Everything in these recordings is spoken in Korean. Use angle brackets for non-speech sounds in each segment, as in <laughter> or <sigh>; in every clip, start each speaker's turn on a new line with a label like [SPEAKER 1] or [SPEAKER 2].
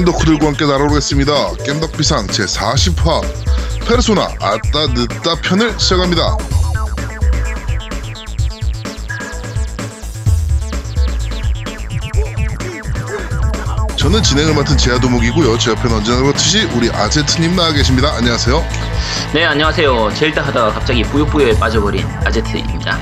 [SPEAKER 1] 전국의 게임 덕후들과 함께 날아오겠습니다. 겜덕비상 제40화 페르소나 아따 늦다 편을 시작합니다. 저는 진행을 맡은 제아도목이고요. 제 옆에는 언제나 그렇듯이 우리 아제트님 나와 계십니다. 안녕하세요.
[SPEAKER 2] 네 안녕하세요 젤다 하다가 갑자기 뿌요뿌요에 빠져버린 아제트입니다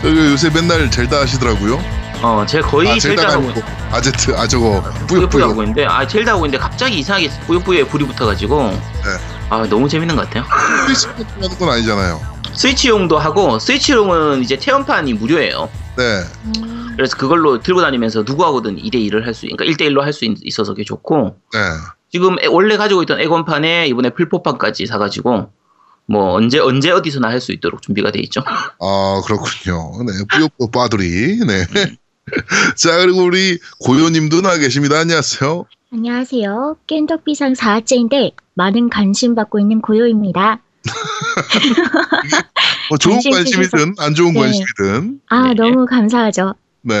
[SPEAKER 1] 그 <laughs> 요새 맨날 젤다 하시더라고요.
[SPEAKER 2] 어 제가 거의
[SPEAKER 1] 아,
[SPEAKER 2] 젤다 하고
[SPEAKER 1] 아니고 아제트, 아 저거
[SPEAKER 2] 뿌요뿌요
[SPEAKER 1] 뿌요뿌요.
[SPEAKER 2] 하고 있는데 아 젤다 하고 있는데 갑자기 이상하게 뿌요뿌요에 불이 붙어가지고 아 너무 재밌는 것 같아요
[SPEAKER 1] 스위치 하는 건 아니잖아요.
[SPEAKER 2] 스위치용도 하고 스위치용은 이제 체험판이 무료예요
[SPEAKER 1] 네.
[SPEAKER 2] 그래서 그걸로 들고 다니면서 누구하고든 2대2를 할 수, 그러니까 1대 1로 할 수 있어서 그게 좋고,
[SPEAKER 1] 네.
[SPEAKER 2] 지금 애- 원래 가지고 있던 에건판에 이번에 풀포판까지 사가지고, 뭐, 언제, 언제 어디서나 할 수 있도록 준비가 돼 있죠.
[SPEAKER 1] 아, 그렇군요. 네, 뿌요뿌요 빠들이. 네. <laughs> 자, 그리고 우리 고요님도 나와 계십니다. 안녕하세요.
[SPEAKER 3] 안녕하세요. 깬덕비상 4화째인데 많은 관심 받고 있는 고요입니다.
[SPEAKER 1] 뭐 좋은
[SPEAKER 3] 관심
[SPEAKER 1] 관심이든 안 좋은
[SPEAKER 3] 네.
[SPEAKER 1] 관심이든.
[SPEAKER 3] 아,
[SPEAKER 2] 네.
[SPEAKER 3] 너무 감사하죠.
[SPEAKER 1] 네,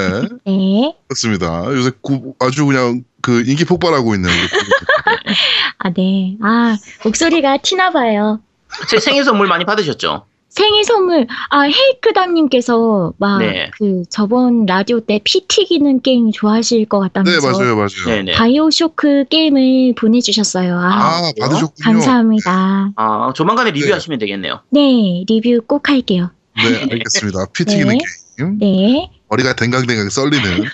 [SPEAKER 3] 네.
[SPEAKER 1] 그렇습니다. 요새 구- 아주 그냥 그 인기 폭발하고 있는. <laughs>
[SPEAKER 3] 아, 네. 아, 목소리가 티나 봐요.
[SPEAKER 2] 제 생일 선물 많이 받으셨죠?
[SPEAKER 3] 생일 선물, 아, 헤이크담님께서 막,
[SPEAKER 2] 네.
[SPEAKER 3] 그, 저번 라디오 때 피 튀기는 게임 좋아하실 것
[SPEAKER 1] 네,
[SPEAKER 3] 같다면서.
[SPEAKER 1] 맞아요, 맞아요.
[SPEAKER 2] 네네.
[SPEAKER 3] 바이오쇼크 게임을 보내주셨어요. 아,
[SPEAKER 1] 아,
[SPEAKER 2] 그래요?
[SPEAKER 1] 받으셨군요.
[SPEAKER 3] 감사합니다.
[SPEAKER 2] 아, 조만간에
[SPEAKER 1] 네.
[SPEAKER 2] 리뷰하시면 되겠네요.
[SPEAKER 3] 네, 리뷰 꼭 할게요.
[SPEAKER 1] 네, 알겠습니다. 피 <laughs> 튀기는
[SPEAKER 3] 네.
[SPEAKER 1] 게임.
[SPEAKER 3] 네.
[SPEAKER 1] 머리가 댕강댕강 썰리는.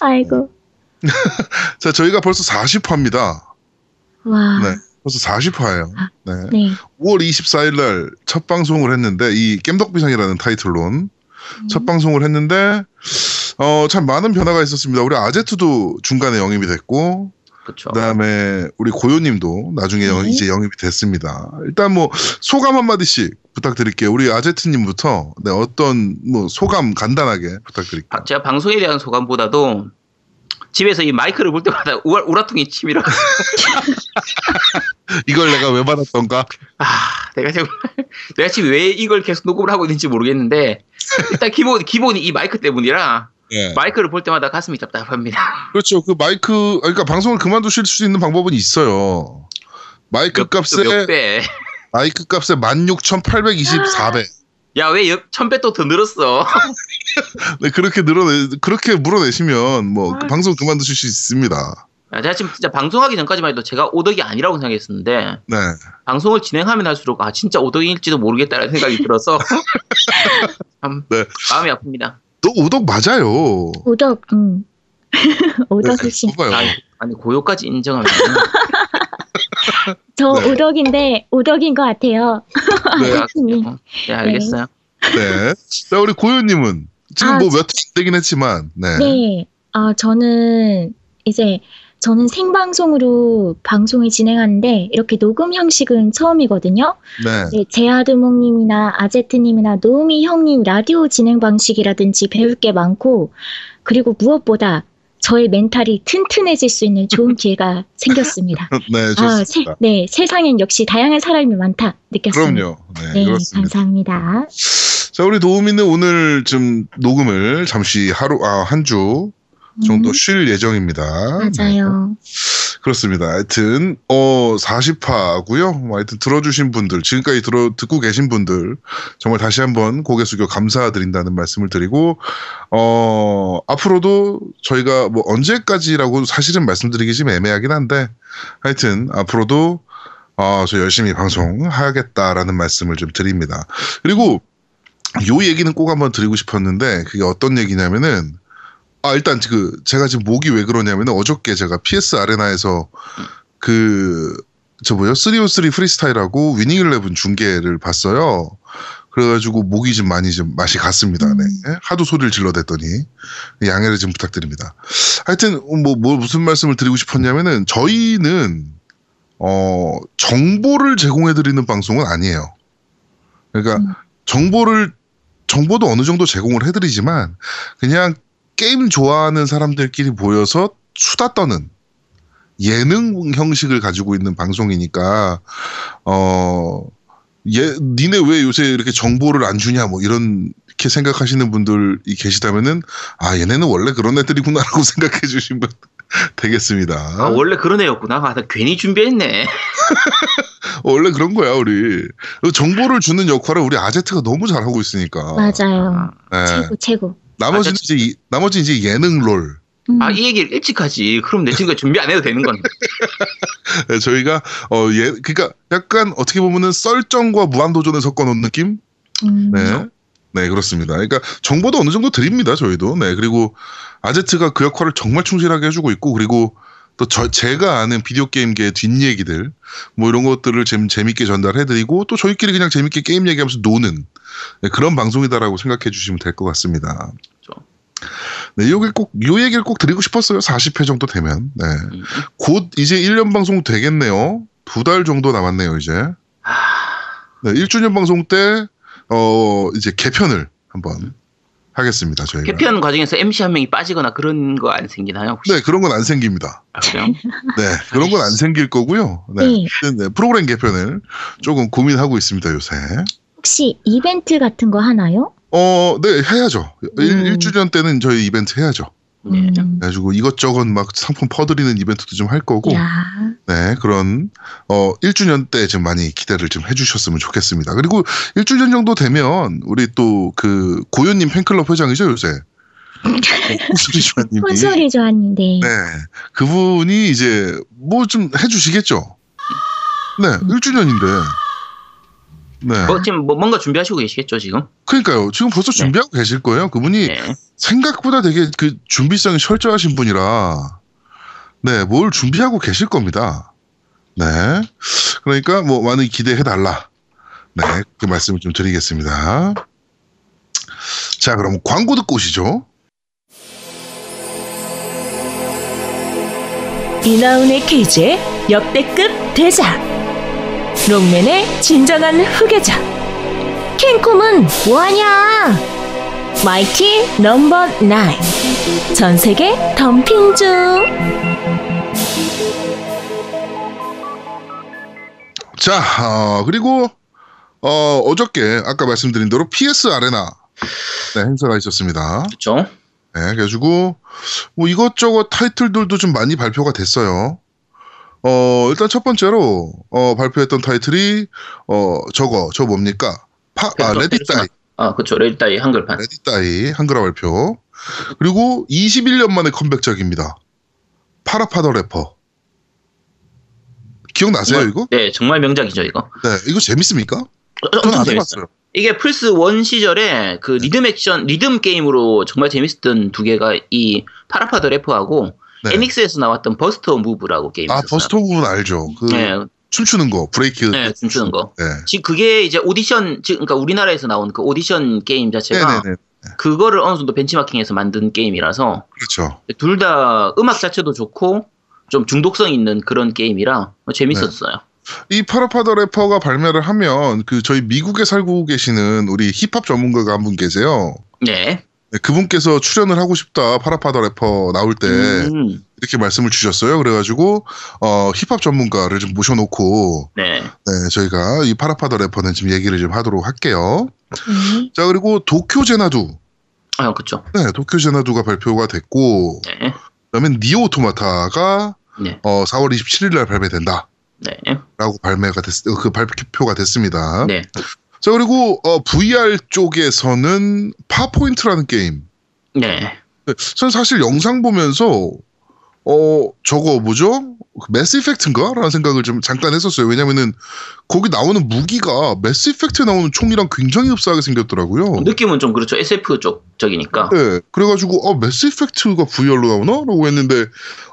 [SPEAKER 3] 아이고. <laughs>
[SPEAKER 1] 자, 저희가 벌써 40화입니다.
[SPEAKER 3] 와.
[SPEAKER 1] 네. 벌써 40화예요. 네.
[SPEAKER 3] 네.
[SPEAKER 1] 5월 24일 날 첫 방송을 했는데 이 겜덕비상이라는 타이틀론 첫 방송을 했는데 어 참 많은 변화가 있었습니다. 우리 아제트도 중간에 영입이 됐고
[SPEAKER 2] 그쵸.
[SPEAKER 1] 그다음에 우리 고요님도 나중에 영-
[SPEAKER 3] 네.
[SPEAKER 1] 이제 영입이 됐습니다. 일단 뭐 소감 한 마디씩 부탁드릴게요. 우리 아제트님부터 네, 어떤 뭐 소감 간단하게 부탁드릴게요.
[SPEAKER 2] 아, 제가 방송에 대한 소감보다도 집에서 이 마이크를 볼 때마다 우라, 우라통이 치밀어.
[SPEAKER 1] 이걸 내가 왜 받았던가?
[SPEAKER 2] 아, 내가 지금, <laughs> 내가 지금 왜 이걸 계속 녹음을 하고 있는지 모르겠는데, 일단 기본, 기본이 이 마이크 때문이라,
[SPEAKER 1] 네.
[SPEAKER 2] 마이크를 볼 때마다 가슴이 답답합니다. <laughs>
[SPEAKER 1] 그렇죠. 그 마이크 그러니까 방송을 그만두실 수 있는 방법은 있어요. 마이크
[SPEAKER 2] 몇,
[SPEAKER 1] 값에
[SPEAKER 2] 몇.
[SPEAKER 1] 마이크 값에 16,824배.
[SPEAKER 2] 야, 왜 역- 천배 또 더 늘었어? <laughs>
[SPEAKER 1] 네, 그렇게 늘어내, 그렇게 물어내시면, 뭐, 그
[SPEAKER 2] 아.
[SPEAKER 1] 방송 그만두실 수 있습니다.
[SPEAKER 2] 아, 제가 지금 진짜 방송하기 전까지만 해도 제가 오덕이 아니라고 생각했었는데,
[SPEAKER 1] 네.
[SPEAKER 2] 방송을 진행하면 할수록, 아, 진짜 오덕일지도 모르겠다라는 생각이 들어서, <laughs> 참,
[SPEAKER 1] 네.
[SPEAKER 2] 마음이 아픕니다.
[SPEAKER 1] 너 오덕 맞아요.
[SPEAKER 3] 오덕, 음. <laughs> 오덕이신.
[SPEAKER 1] 봐요.
[SPEAKER 2] 아니, 아니, 고요까지 인정하면.
[SPEAKER 3] 저
[SPEAKER 1] 네.
[SPEAKER 3] 오덕인데, 오덕인 것 같아요.
[SPEAKER 1] 네. <laughs>
[SPEAKER 3] 아제트님.
[SPEAKER 2] 네, 알겠어요.
[SPEAKER 1] 네. 자, 우리 고현님은 지금
[SPEAKER 3] 아,
[SPEAKER 1] 뭐몇회안 되긴 했지만, 네.
[SPEAKER 3] 네. 아, 저는 이제 저는 생방송으로 방송을 진행하는데 이렇게 녹음 형식은 처음이거든요.
[SPEAKER 1] 네.
[SPEAKER 3] 네, 제아드몽님이나 아제트님이나 노우미 형님 라디오 진행 방식이라든지 배울 게 많고 그리고 무엇보다 저의 멘탈이 튼튼해질 수 있는 좋은 <laughs> 기회가 생겼습니다. <laughs>
[SPEAKER 1] 네,
[SPEAKER 3] 아, 세,
[SPEAKER 1] 좋습니다.
[SPEAKER 3] 네, 세상엔 역시 다양한 사람이 많다 느꼈습니다.
[SPEAKER 1] 그럼요. 네,
[SPEAKER 3] 네. 감사합니다.
[SPEAKER 1] 자, 우리 도우미는 오늘 좀 녹음을 잠시 하루, 아, 한 주 정도
[SPEAKER 3] 음,
[SPEAKER 1] 쉴 예정입니다.
[SPEAKER 3] 맞아요.
[SPEAKER 1] 그렇습니다. 하여튼 어 40화고요. 뭐 하여튼 들어주신 분들, 지금까지 들어 듣고 계신 분들 정말 다시 한번 고개 숙여 감사드린다는 말씀을 드리고 어 앞으로도 저희가 뭐 언제까지라고 사실은 말씀드리기 좀 애매하긴 한데 하여튼 앞으로도 어, 저 열심히 방송하겠다라는 말씀을 좀 드립니다. 그리고 요 얘기는 꼭 한번 드리고 싶었는데 그게 어떤 얘기냐면은 아 일단 그 제가 지금 목이 왜 그러냐면은 어저께 제가 PS 아레나에서 그 저 뭐요 303 프리스타일하고 위닝 일레븐 중계를 봤어요. 그래가지고 목이 좀 많이 좀 맛이 갔습니다. 네. 하도 소리를 질러댔더니 양해를 좀 부탁드립니다. 하여튼 뭐, 뭐 무슨 말씀을 드리고 싶었냐면은 저희는 어 정보를 제공해 드리는 방송은 아니에요. 그러니까
[SPEAKER 3] 음.
[SPEAKER 1] 정보를 정보도 어느 정도 제공을 해드리지만 그냥 게임 좋아하는 사람들끼리 모여서 수다 떠는 예능 형식을 가지고 있는 방송이니까 어 예, 니네 왜 요새 이렇게 정보를 안 주냐 뭐 이런 그렇게 생각하시는 분들이 계시다면은 아 얘네는 원래 그런 애들이구나라고 <laughs> 생각해 주시면 되겠습니다.
[SPEAKER 2] 아, 원래 그런 애였구나. 아, 나 괜히 준비했네. <laughs>
[SPEAKER 1] 원래 그런 거야 우리 정보를 주는 역할을 우리 아제트가 너무 잘하고 있으니까.
[SPEAKER 3] 맞아요.
[SPEAKER 1] 네.
[SPEAKER 3] 최고 최고.
[SPEAKER 1] 나머지는
[SPEAKER 2] 아제트.
[SPEAKER 1] 이제 이- 나머지 이제 예능 롤.
[SPEAKER 3] 음.
[SPEAKER 2] 아, 이 얘기를 일찍 하지. 그럼 내 친구가 준비 안 해도 되는 건데. <laughs>
[SPEAKER 1] 네, 저희가 어예 그러니까 약간 어떻게 보면은 썰정과 무한도전을 섞어놓은 느낌.
[SPEAKER 3] 음.
[SPEAKER 1] 네. 네, 그렇습니다. 그러니까 정보도 어느 정도 드립니다, 저희도. 네, 그리고 아제트가 그 역할을 정말 충실하게 해주고 있고, 그리고 또 저, 제가 아는 비디오 게임계의 뒷얘기들, 뭐 이런 것들을 재, 재밌게 전달해드리고, 또 저희끼리 그냥 재밌게 게임 얘기하면서 노는 네, 그런 방송이다라고 생각해 주시면 될 것 같습니다. 네, 이 얘기를 꼭, 요 얘기를 꼭 드리고 싶었어요. 40회 정도 되면. 네.
[SPEAKER 2] 음.
[SPEAKER 1] 곧 이제 1년 방송 되겠네요. 두 달 정도 남았네요, 이제.
[SPEAKER 2] 아,
[SPEAKER 1] 네, 1주년 방송 때, 어, 이제 개편을 한번 하겠습니다, 저희가.
[SPEAKER 2] 개편 과정에서 MC 한 명이 빠지거나 그런 거 안 생기나요? 혹시?
[SPEAKER 1] 네, 그런 건 안 생깁니다.
[SPEAKER 2] 아, 그래요? <laughs>
[SPEAKER 1] 네, 그런 건 안 생길 거고요. 네.
[SPEAKER 3] 네.
[SPEAKER 1] 네, 프로그램 개편을 조금 고민하고 있습니다, 요새.
[SPEAKER 3] 혹시 이벤트 같은 거 하나요?
[SPEAKER 1] 어, 네, 해야죠. 일
[SPEAKER 3] 음.
[SPEAKER 1] 1 주년 때는 저희 이벤트 해야죠.
[SPEAKER 2] 네.
[SPEAKER 3] 음.
[SPEAKER 1] 그래가지고 이것저것 막 상품 퍼드리는 이벤트도 좀 할 거고,
[SPEAKER 3] 야.
[SPEAKER 1] 네, 그런, 어, 1주년 때 좀 많이 기대를 좀 해주셨으면 좋겠습니다. 그리고 1주년 정도 되면, 우리 또 그, 고요님 팬클럽 회장이죠, 요새. 홍수리 주아님이.
[SPEAKER 3] 콘솔이 좋았는데.
[SPEAKER 1] 네. 그분이 이제 뭐 좀 해주시겠죠? 네, 1주년인데. 네.
[SPEAKER 2] 뭐, 지금 뭐 뭔가 준비하시고 계시겠죠, 지금?
[SPEAKER 1] 그러니까요. 지금 벌써 준비하고 계실 거예요. 그분이
[SPEAKER 2] 네.
[SPEAKER 1] 생각보다 되게 그 준비성이 철저하신 분이라, 네, 뭘 준비하고 계실 겁니다. 네. 그러니까 뭐 많이 기대해 달라. 네, 그 말씀을 좀 드리겠습니다. 자, 그럼 광고 듣고 오시죠.
[SPEAKER 4] 이나운의 케이지의 역대급 대작 롱맨의 진정한 후계자 캔콤은 뭐하냐 마이티 넘버 나인 전세계 덤핑 중
[SPEAKER 1] 자, 어, 그리고 어, 어저께 아까 말씀드린 대로 PS 아레나 네, 행사가 있었습니다.
[SPEAKER 2] 그렇죠.
[SPEAKER 1] 네, 그래가지고 뭐 이것저것 타이틀들도 좀 많이 발표가 됐어요. 어, 일단 첫 번째로 어, 발표했던 타이틀이 어, 저거 저 뭡니까? 파, 아,
[SPEAKER 2] 페르소-
[SPEAKER 1] 레딧 다이,
[SPEAKER 2] 아, 그렇죠. Let It Die 한글판.
[SPEAKER 1] Let It Die 한글화 발표. 그리고 21년 만에 컴백작입니다. PaRappa the Rapper. 기억나세요
[SPEAKER 2] 정말-
[SPEAKER 1] 이거?
[SPEAKER 2] 네, 정말 명작이죠, 이거.
[SPEAKER 1] 네, 이거 재밌습니까?
[SPEAKER 2] 어, 엄청
[SPEAKER 1] 안
[SPEAKER 2] 재밌어요. 이게 플스 1 시절에 그 리듬 액션, 리듬 게임으로 정말 재밌었던 두 개가 이 PaRappa the Rapper하고
[SPEAKER 1] 네.
[SPEAKER 2] 에닉스에서 나왔던 Bust a Move라고 게임이
[SPEAKER 1] 아. Bust a Move 알죠. 그
[SPEAKER 2] 네,
[SPEAKER 1] 춤추는 거, 브레이크.
[SPEAKER 2] 네, 춤추는 거.
[SPEAKER 1] 네.
[SPEAKER 2] 지금 그게 이제 오디션, 즉, 그러니까 우리나라에서 나온 그 오디션 게임 자체가
[SPEAKER 1] 네네네.
[SPEAKER 2] 그거를 어느 정도 벤치마킹해서 만든 게임이라서
[SPEAKER 1] 그렇죠.
[SPEAKER 2] 둘 다 음악 자체도 좋고 좀 중독성 있는 그런 게임이라 재밌었어요.
[SPEAKER 1] 이 PaRappa the Rapper가 발매를 하면 그 저희 미국에 살고 계시는 우리 힙합 전문가가 한 분 계세요.
[SPEAKER 2] 네.
[SPEAKER 1] 네, 그분께서 출연을 하고 싶다 PaRappa the Rapper 나올 때
[SPEAKER 2] 음,
[SPEAKER 1] 이렇게 말씀을 주셨어요. 그래가지고 어, 힙합 전문가를 좀 모셔놓고
[SPEAKER 2] 네.
[SPEAKER 1] 네, 저희가 이 PaRappa the Rapper는 지금 얘기를 좀 하도록 할게요.
[SPEAKER 3] 네.
[SPEAKER 1] 자 그리고 도쿄 Xanadu,
[SPEAKER 2] 아, 그쵸.
[SPEAKER 1] 네, 도쿄 Xanadu가 발표가 됐고
[SPEAKER 2] 네.
[SPEAKER 1] 그다음에 NieR Automata가
[SPEAKER 2] 네.
[SPEAKER 1] 어, 4월 27일 날 발매된다.
[SPEAKER 2] 네.
[SPEAKER 1] 라고 발매가 됐, 어, 그 발표가 됐습니다.
[SPEAKER 2] 네.
[SPEAKER 1] 자, 그리고, 어, VR 쪽에서는 Farpoint라는 게임.
[SPEAKER 2] 네.
[SPEAKER 1] 네, 저는 사실 영상 보면서, 어, 저거 뭐죠? Mass Effect인가? 라는 생각을 좀 잠깐 했었어요. 왜냐면은, 거기 나오는 무기가 Mass Effect에 나오는 총이랑 굉장히 흡사하게 생겼더라고요.
[SPEAKER 2] 느낌은 좀 그렇죠. SF 쪽 적이니까.
[SPEAKER 1] 네, 그래가지고, 어, Mass Effect가 VR로 나오나? 라고 했는데,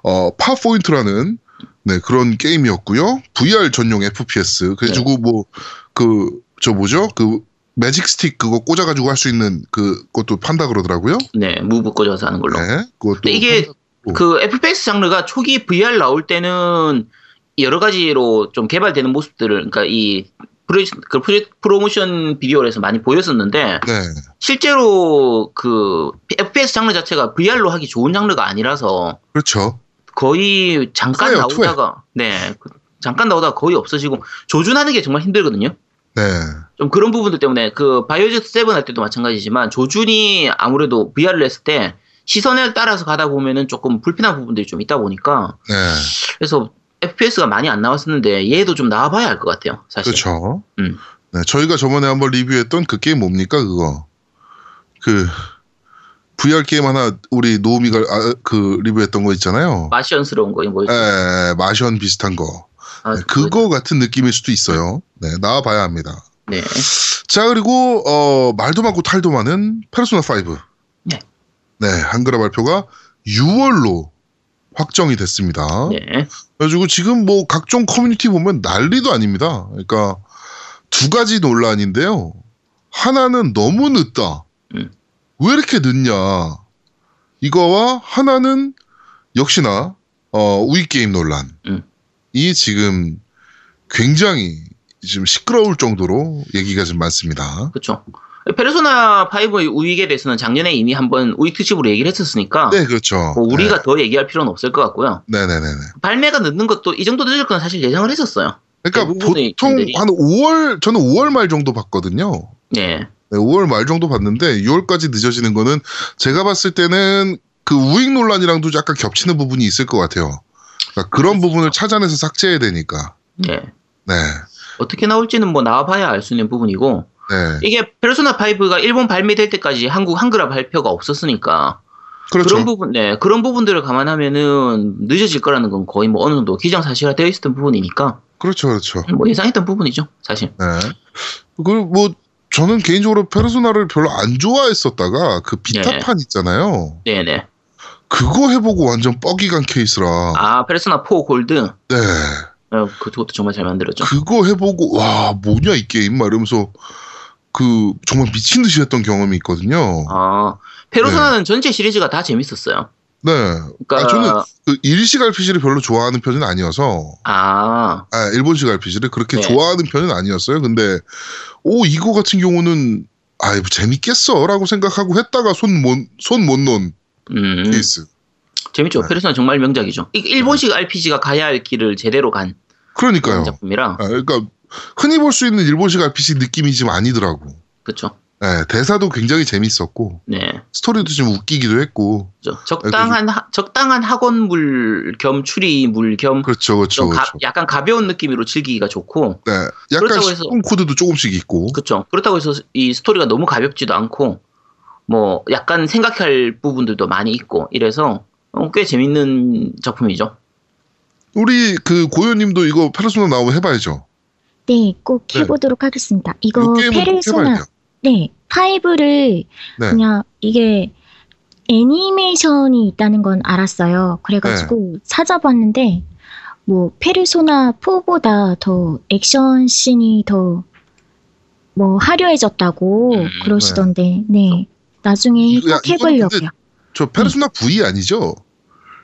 [SPEAKER 1] 어, Farpoint라는, 네, 그런 게임이었고요. VR 전용 FPS. 그래가지고, 뭐, 그, 저 뭐죠? 그, magic stick 그거 꽂아가지고 할 수 있는 그, 것도 판다 그러더라고요.
[SPEAKER 2] 네. Move 꽂아서 하는 걸로.
[SPEAKER 1] 네, 그것도.
[SPEAKER 2] 이게. 그 FPS 장르가 초기 VR 나올 때는 여러 가지로 좀 개발되는 모습들을 그러니까 이 프로, 그 프로- 프로모션 비디오에서 많이 보였었는데
[SPEAKER 1] 네,
[SPEAKER 2] 실제로 그 FPS 장르 자체가 VR로 하기 좋은 장르가 아니라서
[SPEAKER 1] 그렇죠.
[SPEAKER 2] 거의 잠깐
[SPEAKER 1] 투예요, 투에.
[SPEAKER 2] 나오다가 네 그- 잠깐 나오다가 거의 없어지고 조준하는 게 정말 힘들거든요.
[SPEAKER 1] 네.
[SPEAKER 2] 좀 그런 부분들 때문에 그 바이오즈 7할 때도 마찬가지지만 조준이 아무래도 VR을 했을 때 시선을 따라서 가다 보면은 조금 불편한 부분들이 좀 있다 보니까
[SPEAKER 1] 네.
[SPEAKER 2] 그래서 FPS가 많이 안 나왔었는데 얘도 좀 나와봐야 할 것 같아요. 사실.
[SPEAKER 1] 그렇죠.
[SPEAKER 2] 음.
[SPEAKER 1] 네, 저희가 저번에 한번 리뷰했던 그 게임 뭡니까 그거? 그 VR 게임 하나 우리 노우미가 아, 그 리뷰했던 거 있잖아요.
[SPEAKER 2] 마시언스러운 거 뭐.
[SPEAKER 1] 에, 마션 비슷한 거.
[SPEAKER 2] 아,
[SPEAKER 1] 네, 그거 같은 느낌일 수도 있어요. 네, 나와봐야 합니다.
[SPEAKER 2] 네.
[SPEAKER 1] 자 그리고 어, 말도 많고 탈도 많은 페르소나 5.
[SPEAKER 2] 네.
[SPEAKER 1] 네, 한글화 발표가 6월로 확정이 됐습니다.
[SPEAKER 2] 네.
[SPEAKER 1] 그래가지고 지금 뭐 각종 커뮤니티 보면 난리도 아닙니다. 그러니까 두 가지 논란인데요. 하나는 너무 늦다.
[SPEAKER 2] 음.
[SPEAKER 1] 왜 이렇게 늦냐. 이거와 하나는 역시나 어, 우익 게임 논란이
[SPEAKER 2] 음.
[SPEAKER 1] 지금 굉장히 지금 시끄러울 정도로 얘기가 좀 많습니다.
[SPEAKER 2] 그렇죠. 페르소나 5의 우익에 대해서는 작년에 이미 한번 우익 특집으로 얘기를 했었으니까
[SPEAKER 1] 네, 그렇죠.
[SPEAKER 2] 뭐 우리가 더 얘기할 필요는 없을 것 같고요.
[SPEAKER 1] 네, 네, 네, 네.
[SPEAKER 2] 발매가 늦는 것도 이 정도 늦을 건 사실 예상을 했었어요.
[SPEAKER 1] 그러니까 보통. 한 5월 저는 5월 말 정도 봤거든요.
[SPEAKER 2] 네.
[SPEAKER 1] 네, 5월 말 정도 봤는데 6월까지 늦어지는 거는 제가 봤을 때는 그 우익 논란이랑도 약간 겹치는 부분이 있을 것 같아요. 그러니까 그런 부분을 찾아내서 삭제해야 되니까.
[SPEAKER 2] 네.
[SPEAKER 1] 네,
[SPEAKER 2] 어떻게 나올지는 뭐 나와봐야 알 수 있는 부분이고
[SPEAKER 1] 네,
[SPEAKER 2] 이게 페르소나 5가 일본 발매될 때까지 한국 한글화 발표가 없었으니까
[SPEAKER 1] 그렇죠.
[SPEAKER 2] 그런 부분, 네 그런 부분들을 감안하면은 늦어질 거라는 건 거의 뭐 어느 정도 기정사실화 되어 있었던 부분이니까
[SPEAKER 1] 그렇죠, 그렇죠.
[SPEAKER 2] 뭐 예상했던 부분이죠 사실.
[SPEAKER 1] 네. 그리고 뭐 저는 개인적으로 페르소나를 별로 안 좋아했었다가 그 비타판 있잖아요.
[SPEAKER 2] 네네.
[SPEAKER 1] 그거 해보고 완전 뻐기간 케이스라.
[SPEAKER 2] 아 페르소나 4 골드.
[SPEAKER 1] 네.
[SPEAKER 2] 어, 그것도 정말 잘 만들었죠.
[SPEAKER 1] 그거 해보고 와 뭐냐 이 게임 막 이러면서 그 정말 미친 듯이 했던 경험이 있거든요.
[SPEAKER 2] 아 페르소나는 전체 시리즈가 다 재밌었어요.
[SPEAKER 1] 네.
[SPEAKER 2] 그러니까
[SPEAKER 1] 아, 저는 그 일식 RPG를 별로 좋아하는 편은 아니어서
[SPEAKER 2] 아
[SPEAKER 1] 아, 일본식 RPG를 그렇게
[SPEAKER 2] 네.
[SPEAKER 1] 좋아하는 편은 아니었어요. 근데 오 이거 같은 경우는 아이 뭐 재밌겠어 라고 생각하고 했다가 손 못 손못 놓은
[SPEAKER 2] 음,
[SPEAKER 1] 케이스.
[SPEAKER 2] 재밌죠.
[SPEAKER 1] 네.
[SPEAKER 2] 페르소나 정말 명작이죠. 이 일본식 RPG가 가야 할 길을 제대로 간
[SPEAKER 1] 그러니까요.
[SPEAKER 2] 작품이라
[SPEAKER 1] 아, 그러니까 흔히 볼 수 있는 일본식 RPG 느낌이 좀 아니더라고.
[SPEAKER 2] 그렇죠.
[SPEAKER 1] 네, 대사도 굉장히 재밌었고
[SPEAKER 2] 네.
[SPEAKER 1] 스토리도 좀 웃기기도 했고
[SPEAKER 2] 그렇죠. 적당한 하, 적당한 학원물 겸 추리물 겸
[SPEAKER 1] 그렇죠, 그렇죠,
[SPEAKER 2] 좀 가-
[SPEAKER 1] 그렇죠.
[SPEAKER 2] 약간 가벼운 느낌으로 즐기기가 좋고
[SPEAKER 1] 네, 약간
[SPEAKER 2] 그렇다고 해서-
[SPEAKER 1] 코드도 조금씩 있고.
[SPEAKER 2] 그렇죠. 그렇다고 해서 이 스토리가 너무 가볍지도 않고 뭐 약간 생각할 부분들도 많이 있고 이래서 어, 꽤 재밌는 작품이죠.
[SPEAKER 1] 우리 그 고요님도 이거 페르소나 나오면 해봐야죠.
[SPEAKER 3] 네, 꼭
[SPEAKER 1] 네.
[SPEAKER 3] 해보도록 하겠습니다.
[SPEAKER 1] 이
[SPEAKER 3] 이거 페르소나. 네, 5를
[SPEAKER 1] 네.
[SPEAKER 3] 그냥 이게 애니메이션이 있다는 건 알았어요. 그래가지고
[SPEAKER 1] 네.
[SPEAKER 3] 찾아봤는데 뭐 페르소나 4보다 더 액션 씬이 더 뭐 화려해졌다고
[SPEAKER 2] 음,
[SPEAKER 3] 그러시던데 네 나중에
[SPEAKER 1] 이거- 야,
[SPEAKER 3] 꼭 해보려고요.
[SPEAKER 1] 저 페르소나 V 아니죠?